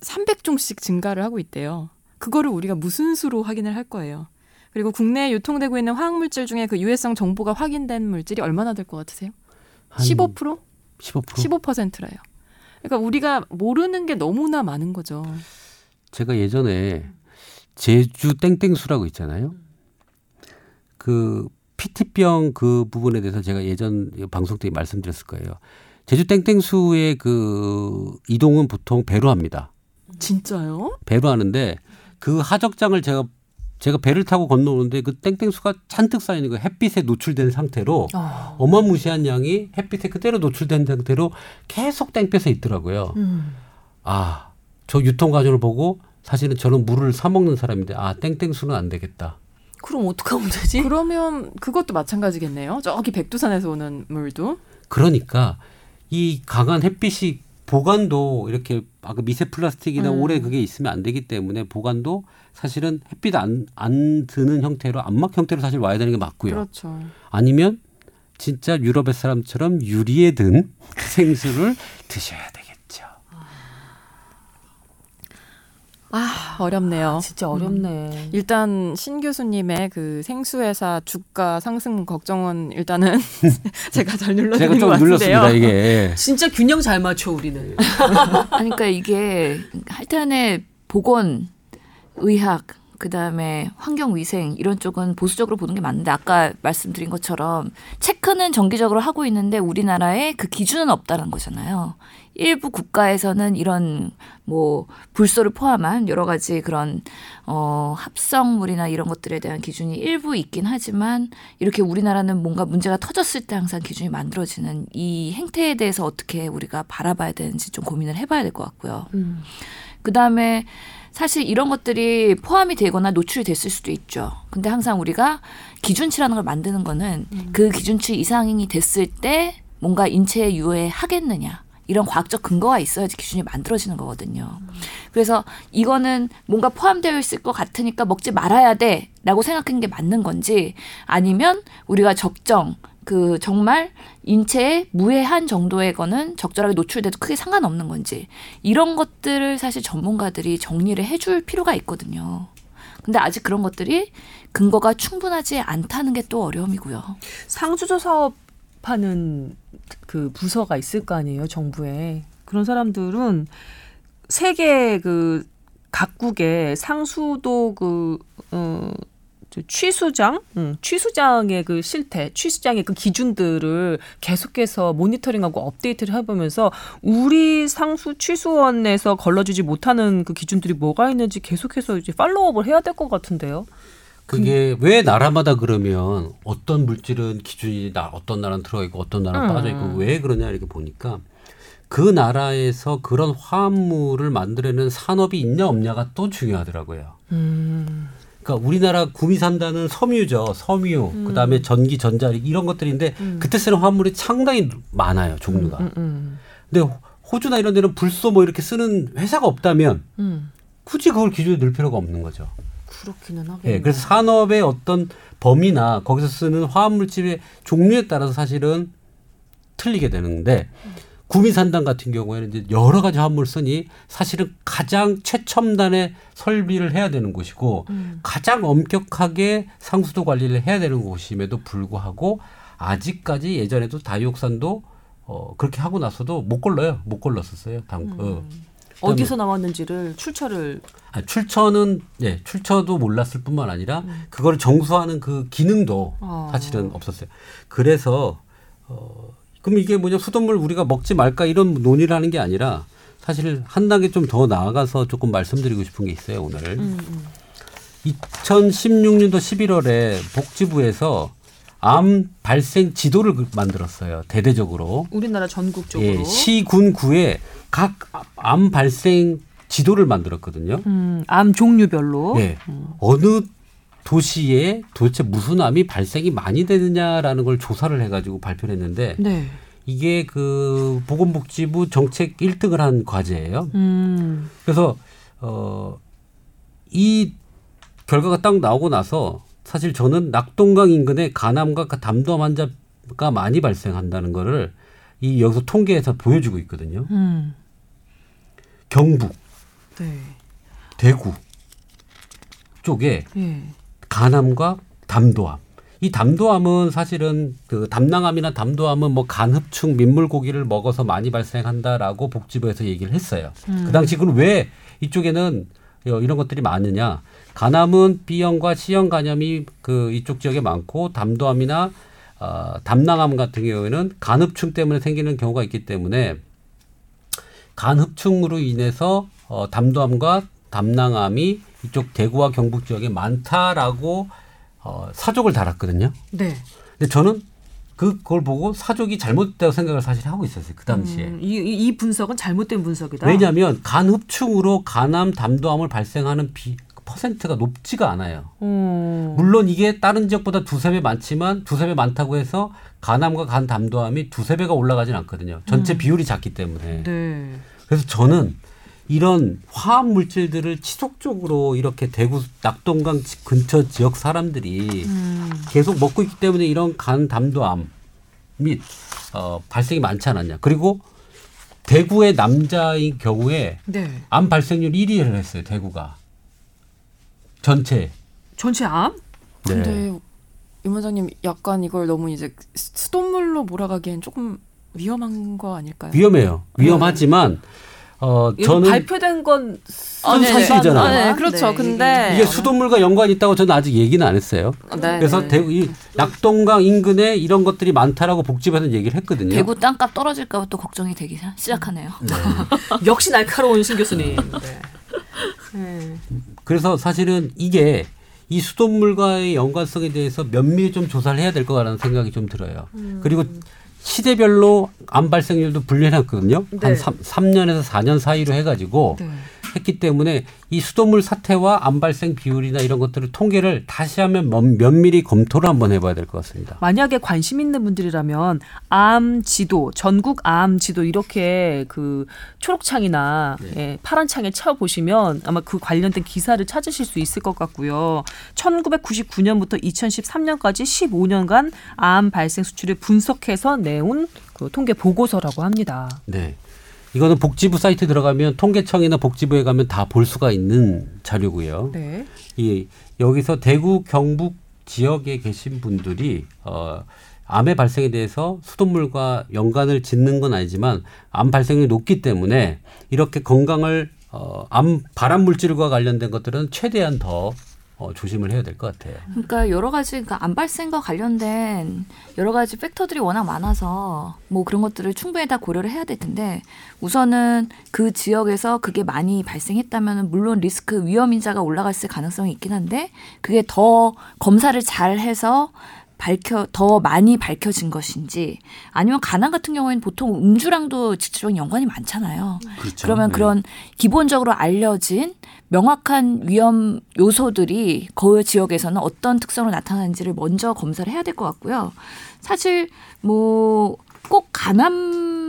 300종씩 증가를 하고 있대요. 그거를 우리가 무슨 수로 확인을 할 거예요. 그리고 국내에 유통되고 있는 화학물질 중에 그 유해성 정보가 확인된 물질이 얼마나 될 것 같으세요? 한 15%? 15%. 15%래요. 그러니까 우리가 모르는 게 너무나 많은 거죠. 제가 예전에 제주 땡땡수라고 있잖아요. 그 피티병 그 부분에 대해서 제가 예전 방송 때 말씀드렸을 거예요. 제주 땡땡수의 그 이동은 보통 배로 합니다. 진짜요? 배로 하는데 그 하적장을 제가 제가 배를 타고 건너오는데 그 땡땡수가 잔뜩 쌓이는 거 햇빛에 노출된 상태로 어. 어마무시한 양이 햇빛에 그대로 노출된 상태로 계속 땡볕에 있더라고요. 음. 아, 저 유통 과정을 보고 사실은 저는 물을 사 먹는 사람인데 아 땡땡수는 안 되겠다. 그럼 어떡하면 되지? 그러면 그것도 마찬가지겠네요. 저기 백두산에서 오는 물도. 그러니까 이 강한 햇빛이 보관도 이렇게 아까 미세 플라스틱이나 음. 오래 그게 있으면 안 되기 때문에 보관도 사실은 햇빛 안, 안 드는 형태로 암막 형태로 사실 와야 되는 게 맞고요. 그렇죠. 아니면 진짜 유럽의 사람처럼 유리에 든 생수를 드셔야 되겠죠. 아 어렵네요. 진짜 어렵네. 일단 신 교수님의 그 생수회사 주가 상승 걱정은 일단은 제가 잘 제가 눌러드린 것좀 같은데요. 눌렀습니다 이게. 진짜 균형 잘 맞춰 우리는. 아니, 그러니까 이게 하여튼에 보건, 의학, 그 다음에 환경 위생 이런 쪽은 보수적으로 보는 게 맞는데 아까 말씀드린 것처럼 체크는 정기적으로 하고 있는데 우리나라에 그 기준은 없다는 거잖아요. 일부 국가에서는 이런 뭐 불소를 포함한 여러 가지 그런 어 합성물이나 이런 것들에 대한 기준이 일부 있긴 하지만 이렇게 우리나라는 뭔가 문제가 터졌을 때 항상 기준이 만들어지는 이 행태에 대해서 어떻게 우리가 바라봐야 되는지 좀 고민을 해봐야 될 것 같고요. 음. 그 다음에 사실 이런 것들이 포함이 되거나 노출이 됐을 수도 있죠. 근데 항상 우리가 기준치라는 걸 만드는 거는 그 기준치 이상이 됐을 때 뭔가 인체에 유해하겠느냐. 이런 과학적 근거가 있어야지 기준이 만들어지는 거거든요. 그래서 이거는 뭔가 포함되어 있을 것 같으니까 먹지 말아야 돼 라고 생각한 게 맞는 건지 아니면 우리가 적정 그 정말 인체에 무해한 정도의 거는 적절하게 노출돼도 크게 상관없는 건지 이런 것들을 사실 전문가들이 정리를 해줄 필요가 있거든요. 근데 아직 그런 것들이 근거가 충분하지 않다는 게 또 어려움이고요. 상주조 사업 하는 그 부서가 있을 거 아니에요 정부에 그런 사람들은 세계 그 각국의 상수도 그 어, 저 취수장, 응, 취수장의 그 실태, 취수장의 그 기준들을 계속해서 모니터링하고 업데이트를 해보면서 우리 상수 취수원에서 걸러주지 못하는 그 기준들이 뭐가 있는지 계속해서 이제 팔로우업을 해야 될 것 같은데요. 그게 왜 나라마다 그러면 어떤 물질은 기준이 나 어떤 나라는 들어가 있고 어떤 나라는 음. 빠져 있고 왜 그러냐 이렇게 보니까 그 나라에서 그런 화합물을 만들어내는 산업이 있냐 없냐가 또 중요하더라고요. 음, 그러니까 우리나라 구미 산다는 섬유죠. 섬유, 그다음에 전기, 전자력 이런 것들인데 그때 쓰는 화합물이 상당히 많아요. 종류가. 음, 음, 근데 호주나 이런 데는 불소 뭐 이렇게 쓰는 회사가 없다면 음. 굳이 그걸 기준에 넣을 필요가 없는 거죠. 그렇기는 하겠네. 예, 그래서 산업의 어떤 범위나 거기서 쓰는 화합물질의 종류에 따라서 사실은 틀리게 되는데 구미산당 같은 경우에는 이제 여러 가지 화합물을 쓰니 사실은 가장 최첨단의 설비를 해야 되는 곳이고 음. 가장 엄격하게 상수도 관리를 해야 되는 곳임에도 불구하고 아직까지 예전에도 다이옥산도 어, 그렇게 하고 나서도 못 걸러요. 못 걸렀었어요. 당, 어. 어디서 나왔는지를 출처를 아, 출처는 예 출처도 몰랐을 뿐만 아니라 그거를 정수하는 그 기능도 어. 사실은 없었어요. 그래서 어 그럼 이게 뭐냐 수돗물 우리가 먹지 말까 이런 논의를 하는 게 아니라 사실 한 단계 좀 더 나아가서 조금 말씀드리고 싶은 게 있어요 오늘. 음, 음. 2016년도 11월에 복지부에서 암 발생 지도를 그- 만들었어요 대대적으로. 우리나라 전국적으로 예, 시군 구에 각 암 발생 지도를 만들었거든요. 음, 암 종류별로 예. 어느 도시에 도대체 무슨 암이 발생이 많이 되느냐라는 걸 조사를 해가지고 발표를 했는데 네. 이게 그 보건복지부 정책 1등을 한 과제예요. 음. 그래서 어, 이 결과가 딱 나오고 나서 사실 저는 낙동강 인근에 간암과 담도암 환자가 많이 발생한다는 거를 이 여기서 통계에서 보여주고 있거든요. 음. 경북, 네. 대구 쪽에 예. 간암과 담도암 이 담도암은 사실은 그 담낭암이나 담도암은 뭐 간흡충 민물고기를 먹어서 많이 발생한다라고 복지부에서 얘기를 했어요. 그 당시 그럼 왜 이쪽에는 이런 것들이 많으냐? 간암은 B형과 C형 간염이 그 이쪽 지역에 많고 담도암이나 어, 담낭암 같은 경우에는 간흡충 때문에 생기는 경우가 있기 때문에 간 흡충으로 인해서 어, 담도암과 담낭암이 이쪽 대구와 경북 지역에 많다라고 어, 사족을 달았거든요. 네. 근데 저는 그걸 보고 사족이 잘못됐다고 생각을 사실 하고 있었어요. 그 당시에. 음, 이, 이 분석은 잘못된 분석이다. 왜냐하면 간 흡충으로 간암, 담도암을 발생하는 비, 퍼센트가 높지가 않아요. 음. 물론 이게 다른 지역보다 두세 배 많지만 두세 배 많다고 해서 간암과 간 담도암이 두세 배가 올라가진 않거든요. 전체 비율이 작기 때문에. 네. 그래서 저는 이런 화학 물질들을 지속적으로 이렇게 대구 낙동강 근처 지역 사람들이 음. 계속 먹고 있기 때문에 이런 간 담도암 및 어, 발생이 많지 않았냐. 그리고 대구의 남자인 경우에 네. 암 발생률 1위를 했어요. 대구가 전체. 전체 암? 네. 근데 임 원장님 약간 이걸 너무 이제 수돗물로 몰아가기엔 조금 위험한 거 아닐까요? 위험해요. 위험하지만 어 저는 발표된 건 아, 네, 네. 사실이잖아요. 아, 네, 그렇죠. 네, 근데 이게 수돗물과 연관이 있다고 저는 아직 얘기는 안 했어요. 네, 그래서 네. 대구 이 낙동강 인근에 이런 것들이 많다라고 복지부에서 얘기를 했거든요. 대구 땅값 떨어질까 봐 또 걱정이 되기 시작하네요. 네. 역시 날카로운 신 교수님. 네. 네. 그래서 사실은 이게 이 수돗물과의 연관성에 대해서 면밀히 좀 조사를 해야 될 거라는 생각이 좀 들어요. 음. 그리고 시대별로 암 발생률도 분류해놨거든요. 네. 한 3, 삼년에서 4년 사이로 해가지고 네. 했기 때문에 이 수돗물 사태와 암 발생 비율이나 이런 것들을 통계를 다시 한번 면- 면밀히 검토를 한번 해봐야 될 것 같습니다. 만약에 관심 있는 분들이라면 암 지도, 전국 암 지도 이렇게 그 초록창이나 네. 예, 파란 창에 쳐 보시면 아마 그 관련된 기사를 찾으실 수 있을 것 같고요. 1999년부터 2013년까지 15년간 암 발생 수치를 분석해서 내온 그 통계 보고서라고 합니다. 네. 이거는 복지부 사이트 들어가면 통계청이나 복지부에 가면 다 볼 수가 있는 자료고요. 네. 이 여기서 대구 경북 지역에 계신 분들이 어 암의 발생에 대해서 수돗물과 연관을 짓는 건 아니지만 암 발생률이 높기 때문에 이렇게 건강을 어 암 발암 물질과 관련된 것들은 최대한 더 어, 조심을 해야 될 것 같아요. 그러니까 여러 가지 그러니까 암 발생과 관련된 여러 가지 factor들이 워낙 많아서 뭐 그런 것들을 충분히 다 고려를 해야 될 텐데 우선은 그 지역에서 그게 많이 발생했다면 물론 리스크 위험 인자가 올라갔을 가능성이 있긴 한데 그게 더 검사를 잘 해서 밝혀 더 많이 밝혀진 것인지 아니면 가난 같은 경우에는 보통 음주랑도 직접적인 연관이 많잖아요. 그렇죠. 그러면 네. 그런 기본적으로 알려진 명확한 위험 요소들이 그 지역에서는 어떤 특성으로 나타나는지를 먼저 검사를 해야 될 것 같고요. 사실 뭐꼭간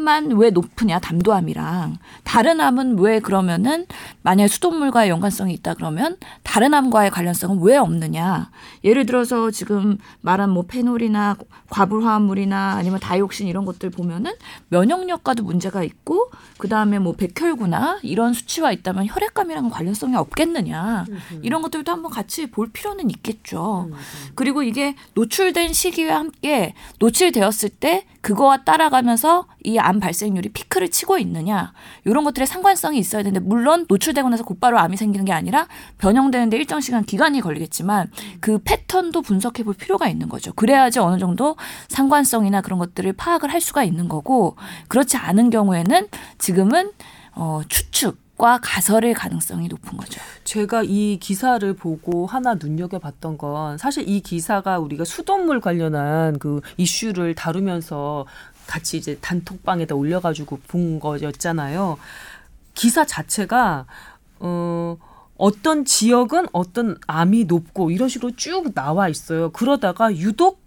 암만 왜 높으냐 담도암이랑. 다른 암은 왜 그러면은 만약에 수돗물과의 연관성이 있다 그러면 다른 암과의 관련성은 왜 없느냐. 예를 들어서 지금 말한 뭐 페놀이나 과불화합물이나 아니면 다이옥신 이런 것들 보면은 면역력과도 문제가 있고 그 다음에 뭐 백혈구나 이런 수치와 있다면 혈액감이랑 관련성이 없겠느냐 이런 것들도 한번 같이 볼 필요는 있겠죠. 그리고 이게 노출된 시기와 함께 노출되었을 때 그거와 따라가면서 이 암 발생률이 피크를 치고 있느냐 이런 것들의 상관성이 있어야 되는데 물론 노출되고 나서 곧바로 암이 생기는 게 아니라 변형되는데 일정 시간 기간이 걸리겠지만 그 패턴도 분석해 볼 필요가 있는 거죠. 그래야지 어느 정도 상관성이나 그런 것들을 파악을 할 수가 있는 거고 그렇지 않은 경우에는 지금은 어, 추측 과 가설의 가능성이 높은 거죠. 제가 이 기사를 보고 하나 눈여겨봤던 건 사실 이 기사가 우리가 수돗물 관련한 그 이슈를 다루면서 같이 이제 단톡방에다 올려가지고 본 거였잖아요. 기사 자체가 어 어떤 지역은 어떤 암이 높고 이런 식으로 쭉 나와 있어요. 그러다가 유독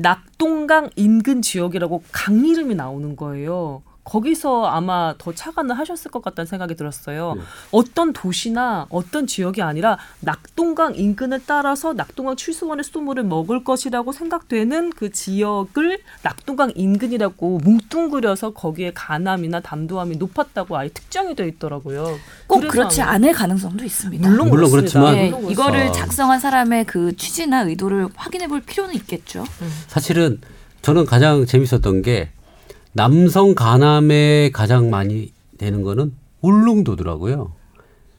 낙동강 인근 지역이라고 강 이름이 나오는 거예요. 거기서 아마 더 착안을 하셨을 것 같다는 생각이 들었어요. 네. 어떤 도시나 어떤 지역이 아니라 낙동강 인근을 따라서 낙동강 취수원의 수돗물을 먹을 것이라고 생각되는 그 지역을 낙동강 인근이라고 뭉뚱그려서 거기에 간암이나 담도암이 높았다고 아예 특정이 돼 있더라고요. 꼭 그렇지 않을 가능성도 있습니다. 물론, 물론 그렇습니다. 그렇지만- 예, 물론 이거를 어. 작성한 사람의 그 취지나 의도를 확인해 볼 필요는 있겠죠. 사실은 저는 가장 재밌었던 게 남성 간암에 가장 많이 되는 거는 울릉도더라고요.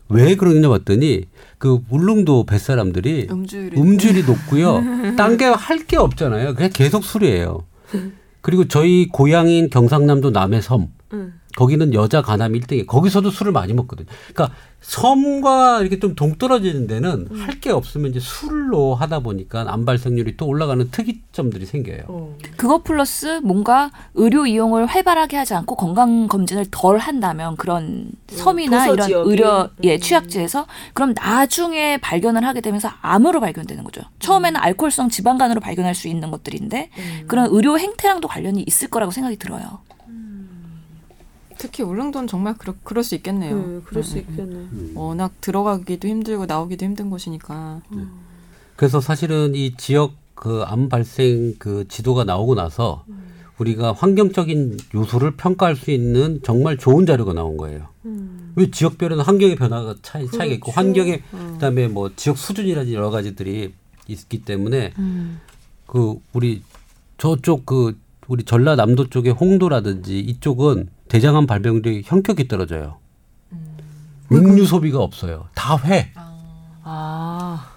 왜 그러냐 봤더니 그 울릉도 뱃사람들이 음주율이 음주율이 높고요. 딴 게 할 게 없잖아요. 그냥 계속 술이에요. 그리고 저희 고향인 경상남도 남해섬 음. 거기는 여자 간암 1등이에요. 거기서도 술을 많이 먹거든요. 그러니까 섬과 이렇게 좀 동떨어지는 데는 음. 할게 없으면 이제 술로 하다 보니까 암 발생률이 또 올라가는 특이점들이 생겨요. 어. 그거 플러스 뭔가 의료 이용을 활발하게 하지 않고 건강 검진을 덜 한다면 그런 섬이나 도서 이런 지역이. 의료 예 음. 취약지에서 그럼 나중에 발견을 하게 되면서 암으로 발견되는 거죠. 처음에는 알코올성 지방간으로 발견할 수 있는 것들인데 음. 그런 의료 행태랑도 관련이 있을 거라고 생각이 들어요. 특히 울릉도는 정말 그러, 그럴 수 있겠네요. 네, 그럴 수 음, 음, 있겠네. 음. 워낙 들어가기도 힘들고 나오기도 힘든 곳이니까. 그래서 사실은 이 지역 그 암 발생 그 지도가 나오고 나서 음. 우리가 환경적인 요소를 평가할 수 있는 정말 좋은 자료가 나온 거예요. 음. 왜 지역별로는 환경의 변화가 차이, 차이가 있고 그렇죠. 환경의 어. 그다음에 뭐 지역 수준이라든지 여러 가지들이 있기 때문에 음. 그 우리 저쪽 그 우리 전라남도 쪽의 홍도라든지 이쪽은 대장암 발병률이 현격히 떨어져요. 육류 소비가 없어요. 다 회. 아.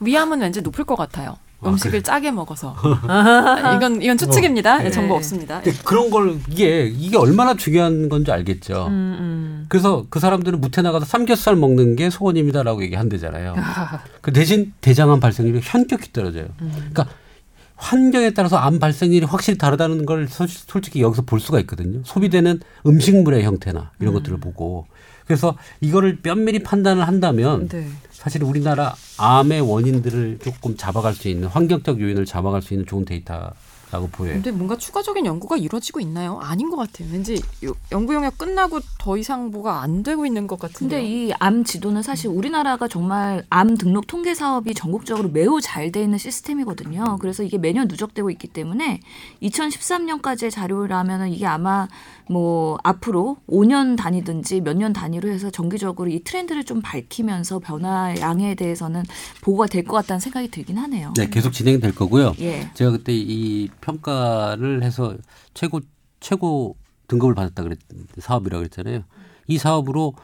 위암은 왠지 높을 것 같아요. 아, 음식을 짜게 먹어서. 아, 이건 이건 추측입니다. 네. 정보 없습니다. 근데 그런 걸 이게 이게 얼마나 중요한 건지 알겠죠. 음, 음. 그래서 그 사람들은 무태 나가서 삼겹살 먹는 게 소원입니다라고 얘기한대잖아요. 그 대신 대장암 발생률이 현격히 떨어져요. 그러니까 환경에 따라서 암 발생률이 확실히 다르다는 걸 소- 솔직히 여기서 볼 수가 있거든요. 소비되는 음식물의 형태나 이런 것들을 보고. 그래서 이거를 면밀히 판단을 한다면 네. 사실 우리나라 암의 원인들을 조금 잡아갈 수 있는 환경적 요인을 잡아갈 수 있는 좋은 데이터 라고 보여요. 근데 뭔가 추가적인 연구가 이루어지고 있나요? 아닌 것 같아요. 왠지 요- 연구 용역 끝나고 더 이상 뭐가 안 되고 있는 것 같은데. 근데 이 암 지도는 사실 우리나라가 정말 암 등록 통계 사업이 전국적으로 매우 잘 돼 있는 시스템이거든요. 그래서 이게 매년 누적되고 있기 때문에 2013년까지의 자료라면은 이게 아마 뭐 앞으로 5년 단위든지 몇 년 단위로 해서 정기적으로 이 트렌드를 좀 밝히면서 변화 양에 대해서는 보고가 될 것 같다는 생각이 들긴 하네요. 네, 계속 진행될 거고요. 예. 제가 그때 이 평가를 해서 최고 최고 등급을 받았다 그랬 사업이라고 그랬잖아요. 이 사업으로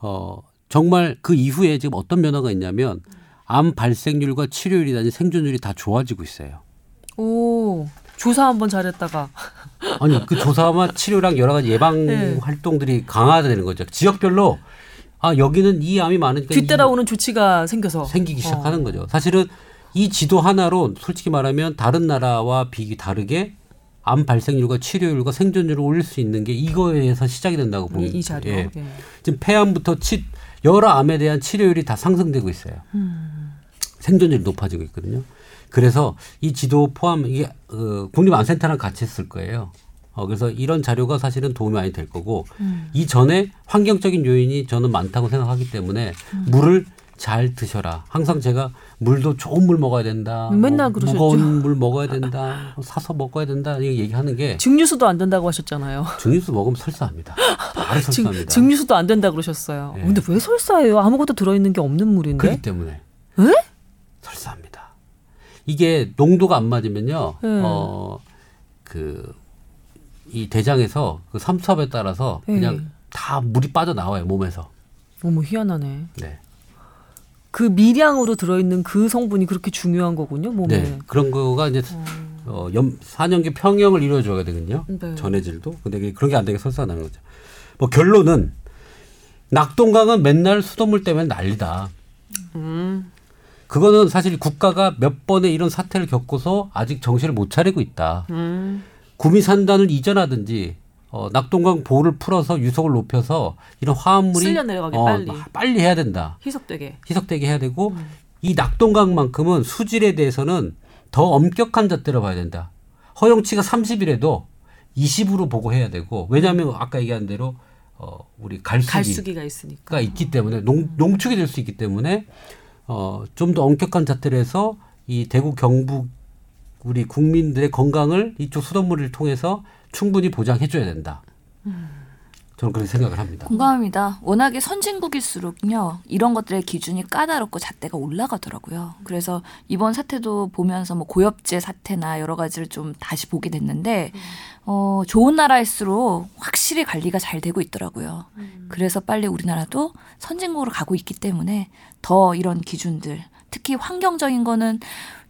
어 정말 그 이후에 지금 어떤 변화가 있냐면 암 발생률과 치료율이라든지 생존율이 다 좋아지고 있어요. 오. 조사 한번 잘했다가 아니 그 조사와 치료랑 여러 가지 예방 네. 활동들이 강화되는 거죠. 지역별로 아 여기는 이 암이 많으니까 이- 뒤따라 오는 조치가 생겨서 생기기 어. 시작하는 거죠. 사실은 이 지도 하나로 솔직히 말하면 다른 나라와 비기 다르게 암 발생률과 치료율과 생존율을 올릴 수 있는 게 이거에서 시작이 된다고 이, 봅니다. 이 자료. 예. 예. 지금 폐암부터 치, 여러 암에 대한 치료율이 다 상승되고 있어요. 음. 생존율이 높아지고 있거든요. 그래서 이 지도 포함 이게 어, 국립암센터랑 같이 했을 거예요. 어, 그래서 이런 자료가 사실은 도움이 많이 될 거고 음. 이 전에 환경적인 요인이 저는 많다고 생각하기 때문에 물을 잘 드셔라. 항상 제가 물도 좋은 물 먹어야 된다. 맨날 뭐 그러셨죠. 무거운 물 먹어야 된다. 사서 먹어야 된다. 이 얘기하는 게 증류수도 안 된다고 하셨잖아요. 증류수 먹으면 설사합니다. 바로 증, 설사합니다. 증류수도 안 된다 그러셨어요. 예. 근데 왜 설사예요? 아무것도 들어 있는 게 없는 물인데. 그렇기 때문에 에? 이게 농도가 안 맞으면요. 음. 어, 그, 이 대장에서 그 삼투압에 따라서 그냥 음. 다 물이 빠져 나와요, 몸에서. 너무 희한하네. 네. 그 미량으로 들어있는 그 성분이 그렇게 중요한 거군요, 몸에. 네. 그런 거가 이제 어, 염, 산염기 평형을 이루어줘야 되거든요. 네. 전해질도. 근데 그런 게 안 되게 설사가 나는 거죠. 뭐 결론은 낙동강은 맨날 수돗물 때문에 난리다. 음. 그거는 사실 국가가 몇 번의 이런 사태를 겪고서 아직 정신을 못 차리고 있다. 음. 구미산단을 이전하든지 어, 낙동강 보호를 풀어서 유속을 높여서 이런 화합물이 쓸려 내려가게 어, 빨리. 빨리 해야 된다. 희석되게. 희석되게 해야 되고 음. 이 낙동강만큼은 수질에 대해서는 더 엄격한 잣대로 봐야 된다. 허용치가 30이라도 20으로 보고 해야 되고 왜냐하면 아까 얘기한 대로 어 우리 갈수기 갈수기가 있으니까. 가 있기 때문에 농, 농축이 될 수 있기 때문에 어, 좀 더 엄격한 잣대를 해서 이 대구 경북 우리 국민들의 건강을 이쪽 수돗물을 통해서 충분히 보장해 줘야 된다. 저는 그렇게 생각을 합니다. 공감합니다. 워낙에 선진국일수록요 이런 것들의 기준이 까다롭고 잣대가 올라가더라고요. 그래서 이번 사태도 보면서 뭐 고엽제 사태나 여러 가지를 좀 다시 보게 됐는데 어 좋은 나라일수록 확실히 관리가 잘 되고 있더라고요. 그래서 빨리 우리나라도 선진국으로 가고 있기 때문에 더 이런 기준들 특히 환경적인 거는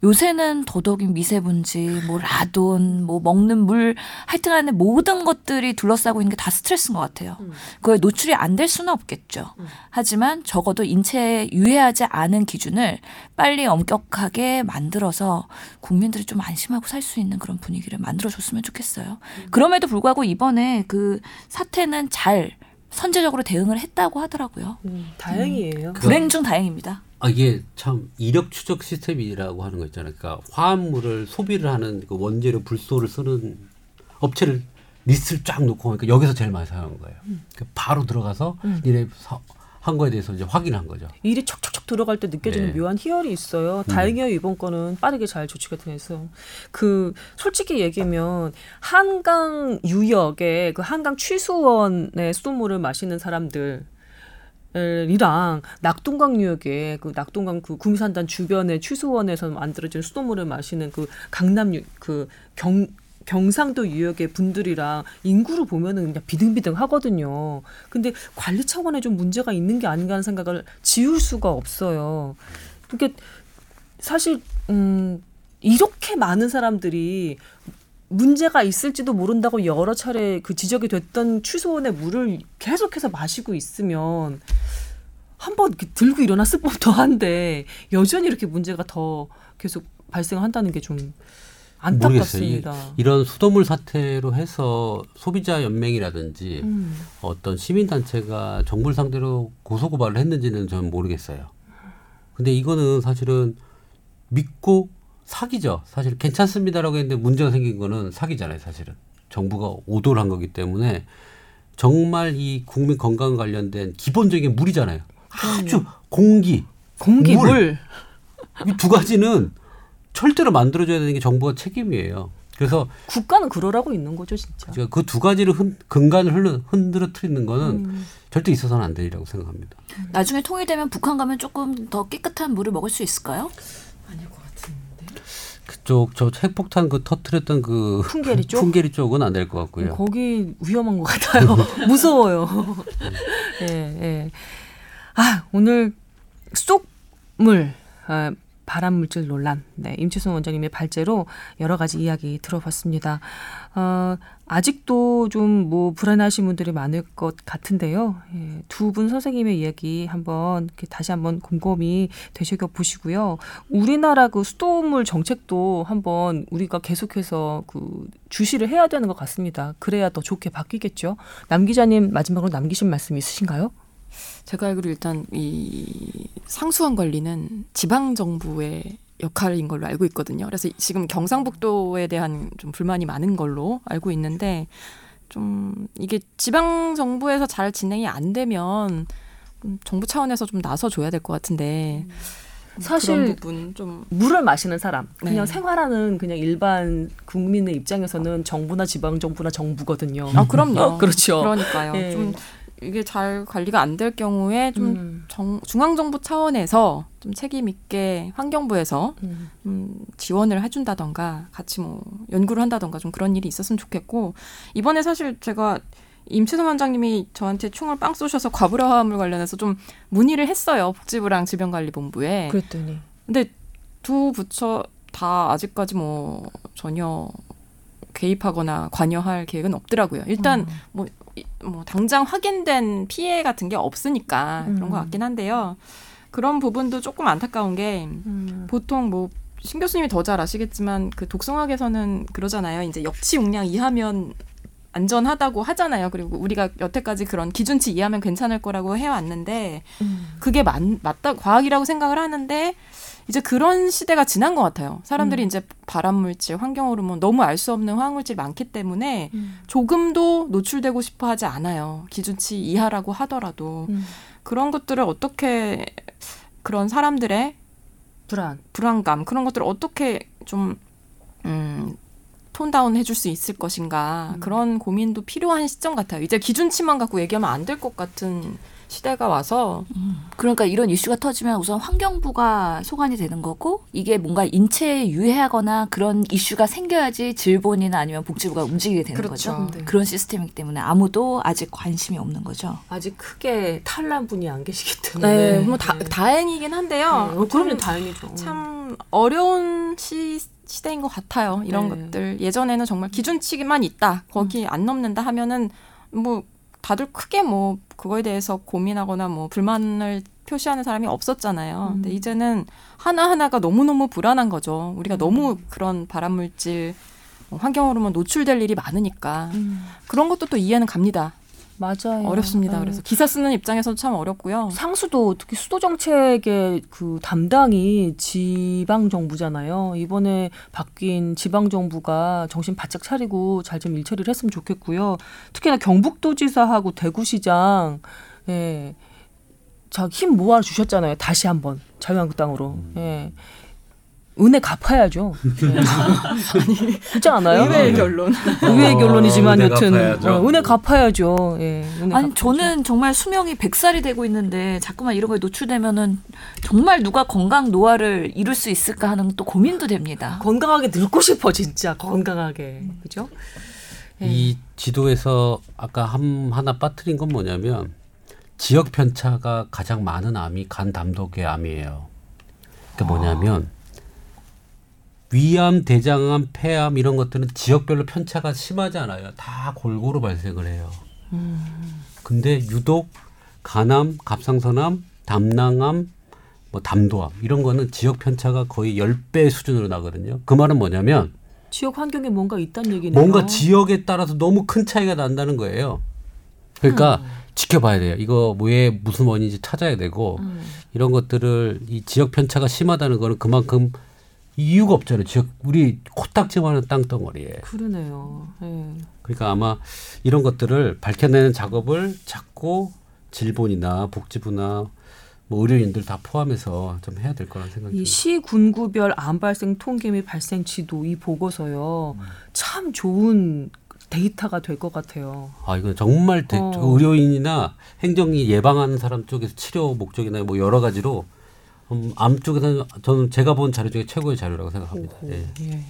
요새는 더더욱이 미세먼지, 뭐 라돈, 뭐 먹는 물, 하여튼 간에 모든 것들이 둘러싸고 있는 게 다 스트레스인 것 같아요. 그거에 노출이 안 될 수는 없겠죠. 하지만 적어도 인체에 유해하지 않은 기준을 빨리 엄격하게 만들어서 국민들이 좀 안심하고 살 수 있는 그런 분위기를 만들어줬으면 좋겠어요. 그럼에도 불구하고 이번에 그 사태는 잘 선제적으로 대응을 했다고 하더라고요. 음, 다행이에요. 불행 중 다행입니다. 아 이게 참 이력 추적 시스템이라고 하는 거 있잖아요. 그러니까 화합물을 소비를 하는 그 원재료 불소를 쓰는 업체를 리스트를 쫙 놓고 그러니까 여기서 제일 많이 사용한 거예요. 그러니까 바로 들어가서 니네 사, 한 거에 대해서 이제 확인한 거죠. 일이 척척척 들어갈 때 느껴지는 네. 묘한 희열이 있어요. 다행이에요 이번 건은 빠르게 잘 조치가 돼서 그 솔직히 얘기하면 한강 유역에 그 한강 취수원의 수돗물을 마시는 사람들. 이랑 낙동강 유역에 그 낙동강 그 구미산단 주변의 취수원에서 만들어진 수돗물을 마시는 그 강남 유, 그경 경상도 유역의 분들이랑 인구를 보면은 그냥 비등비등 하거든요. 근데 관리 차원에 좀 문제가 있는 게 아닌가 하는 생각을 지울 수가 없어요. 그게 사실 음 이렇게 많은 사람들이 문제가 있을지도 모른다고 여러 차례 그 지적이 됐던 취소원의 물을 계속해서 마시고 있으면 한번 이렇게 들고 일어났을 법도 한데 여전히 이렇게 문제가 더 계속 발생한다는 게좀 모르겠어요. 이, 안타깝습니다. 이런 수돗물 사태로 해서 소비자 연맹이라든지 음. 어떤 시민 단체가 정부를 상대로 고소 고발을 했는지는 저는 모르겠어요. 근데 이거는 사실은 믿고 사기죠. 사실 괜찮습니다라고 했는데 문제가 생긴 거는 사기잖아요. 사실은 정부가 오도를 한 거기 때문에 정말 이 국민 건강 관련된 기본적인 물이잖아요. 아주 공기, 공기, 물. 물. 이 두 가지는 절대로 만들어줘야 되는 게 정부가 책임이에요. 그래서 국가는 그러라고 있는 거죠, 진짜. 그 두 가지를 흔, 근간을 흘러, 흔들어뜨리는 거는 음. 절대 있어서는 안 되리라고 생각합니다. 나중에 통일되면 북한 가면 조금 더 깨끗한 물을 먹을 수 있을까요? 아닐 것 같은데. 그쪽 저 핵폭탄 그 터트렸던 그 풍계리 쪽? 풍계리 쪽은 안 될 것 같고요. 거기 위험한 것 같아요. 무서워요. 예, 예. 아, 오늘 쏙물, 아, 발암 물질 논란, 네, 임치순 원장님의 발제로 여러 가지 이야기 들어봤습니다. 어, 아직도 좀 뭐 불안하신 분들이 많을 것 같은데요. 예, 두 분 선생님의 이야기 한번 다시 한번 곰곰이 되새겨 보시고요. 우리나라 그 수돗물 정책도 한번 우리가 계속해서 그 주시를 해야 되는 것 같습니다. 그래야 더 좋게 바뀌겠죠. 남 기자님 마지막으로 남기신 말씀 있으신가요? 제가 알기로 일단 이 상수원 관리는 지방 정부의 역할인 걸로 알고 있거든요. 그래서 지금 경상북도에 대한 좀 불만이 많은 걸로 알고 있는데 좀 이게 지방 정부에서 잘 진행이 안 되면 좀 정부 차원에서 좀 나서 줘야 될 것 같은데 사실 그런 부분 좀 물을 마시는 사람, 그냥 네. 생활하는 그냥 일반 국민의 입장에서는 정부나 지방 정부나 정부거든요. 아 그럼요. 그렇죠. 그러니까요. 예. 좀 이게 잘 관리가 안 될 경우에 좀 음. 정, 중앙정부 차원에서 좀 책임 있게 환경부에서 음. 음, 지원을 해준다던가 같이 뭐 연구를 한다던가 좀 그런 일이 있었으면 좋겠고 이번에 사실 제가 임치선 원장님이 저한테 총을 빵 쏘셔서 과부하물 관련해서 좀 문의를 했어요 복지부랑 질병관리본부에 그랬더니 근데 두 부처 다 아직까지 뭐 전혀 개입하거나 관여할 계획은 없더라고요. 일단 뭐, 이- 뭐 당장 확인된 피해 같은 게 없으니까 그런 것 음. 같긴 한데요. 그런 부분도 조금 안타까운 게 음. 보통 뭐 신 교수님이 더 잘 아시겠지만 그 독성학에서는 그러잖아요. 이제 역치 용량 이하면 안전하다고 하잖아요. 그리고 우리가 여태까지 그런 기준치 이하면 괜찮을 거라고 해왔는데 음. 그게 맞, 맞다 과학이라고 생각을 하는데 이제 그런 시대가 지난 것 같아요. 사람들이 음. 이제 발암 물질, 환경 호르몬 너무 알 수 없는 화학 물질 많기 때문에 음. 조금도 노출되고 싶어 하지 않아요. 기준치 이하라고 하더라도 음. 그런 것들을 어떻게 그런 사람들의 불안. 불안감 그런 것들을 어떻게 좀 음, 톤다운 해줄 수 있을 것인가 음. 그런 고민도 필요한 시점 같아요. 이제 기준치만 갖고 얘기하면 안 될 것 같은 시대가 와서 그러니까 이런 이슈가 터지면 우선 환경부가 소관이 되는 거고 이게 뭔가 인체에 유해하거나 그런 이슈가 생겨야지 질본이나 아니면 복지부가 움직이게 되는 그렇죠. 거죠. 네. 그런 시스템이기 때문에 아무도 아직 관심이 없는 거죠. 아직 크게 탈난 분이 안 계시기 때문에. 네, 뭐 다, 다행이긴 한데요. 네, 어, 그럼요, 참- 다행이죠. 참 어려운 시, 시대인 것 같아요. 이런 네. 것들 예전에는 정말 기준치만 있다 거기 안 넘는다 하면은 뭐 다들 크게 뭐 그거에 대해서 고민하거나 뭐 불만을 표시하는 사람이 없었잖아요. 음. 근데 이제는 하나 하나가 너무 너무 불안한 거죠. 우리가 음. 너무 그런 발암 물질 환경 호르몬 노출될 일이 많으니까 음, 그런 것도 또 이해는 갑니다. 맞아요. 어렵습니다. 네. 그래서 기사 쓰는 입장에서도 참 어렵고요. 상수도 특히 수도 정책의 그 담당이 지방 정부잖아요. 이번에 바뀐 지방 정부가 정신 바짝 차리고 잘 좀 일처리를 했으면 좋겠고요. 특히나 경북도지사하고 대구시장 예. 자힘 모아 주셨잖아요. 다시 한번 자유한국당으로. 예. 은혜 갚아야죠. 예. 그렇지 않아요? 의외의 네. 결론. 의외의 결론이지만 은혜 여튼 갚아야죠. 어, 은혜 갚아야죠. 예. 은혜 아니 갚아야죠. 저는 정말 수명이 100살이 되고 있는데 자꾸만 이런 거에 노출되면은 정말 누가 건강 노화를 이룰 수 있을까 하는 또 고민도 됩니다. 건강하게 늙고 싶어 진짜 건강하게 그죠? 예. 이 지도에서 아까 한 하나 빠뜨린 건 뭐냐면 지역 편차가 가장 많은 암이 간 담독의 암이에요. 그게 뭐냐면 위암, 대장암, 폐암 이런 것들은 지역별로 편차가 심하지 않아요. 다 골고루 발생을 해요. 근데 유독 간암, 갑상선암, 담낭암, 뭐 담도암 이런 거는 지역 편차가 거의 10배 수준으로 나거든요. 그 말은 뭐냐면 지역 환경에 뭔가 있다는 얘기네요. 뭔가 지역에 따라서 너무 큰 차이가 난다는 거예요. 그러니까 지켜봐야 돼요. 이거 왜 무슨 원인인지 찾아야 되고 음. 이런 것들을 이 지역 편차가 심하다는 거는 그만큼 이유가 없잖아요. 지역 우리 코딱지만한 땅덩어리에. 그러네요. 예. 그러니까 아마 이런 것들을 밝혀내는 작업을 자꾸 질본이나 복지부나 뭐 의료인들 다 포함해서 좀 해야 될 거라는 생각이 이 듭니다. 시 군구별 암 발생 통계 및 발생 지도 이 보고서요. 음. 참 좋은 데이터가 될 것 같아요. 아 이건 정말 대- 어. 의료인이나 행정이 예방하는 사람 쪽에서 치료 목적이나 뭐 여러 가지로 음, 암 쪽에서는 저는 제가 본 자료 중에 최고의 자료라고 생각합니다. 오호, 예. 예.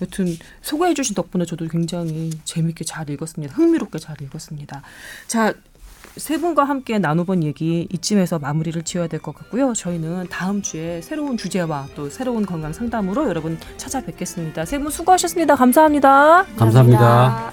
여튼 소개해 주신 덕분에 저도 굉장히 재밌게 잘 읽었습니다. 흥미롭게 잘 읽었습니다. 자, 세 분과 함께 나눠본 얘기 이쯤에서 마무리를 지어야 될 것 같고요. 저희는 다음 주에 새로운 주제와 또 새로운 건강 상담으로 여러분 찾아뵙겠습니다. 세 분 수고하셨습니다. 감사합니다. 감사합니다.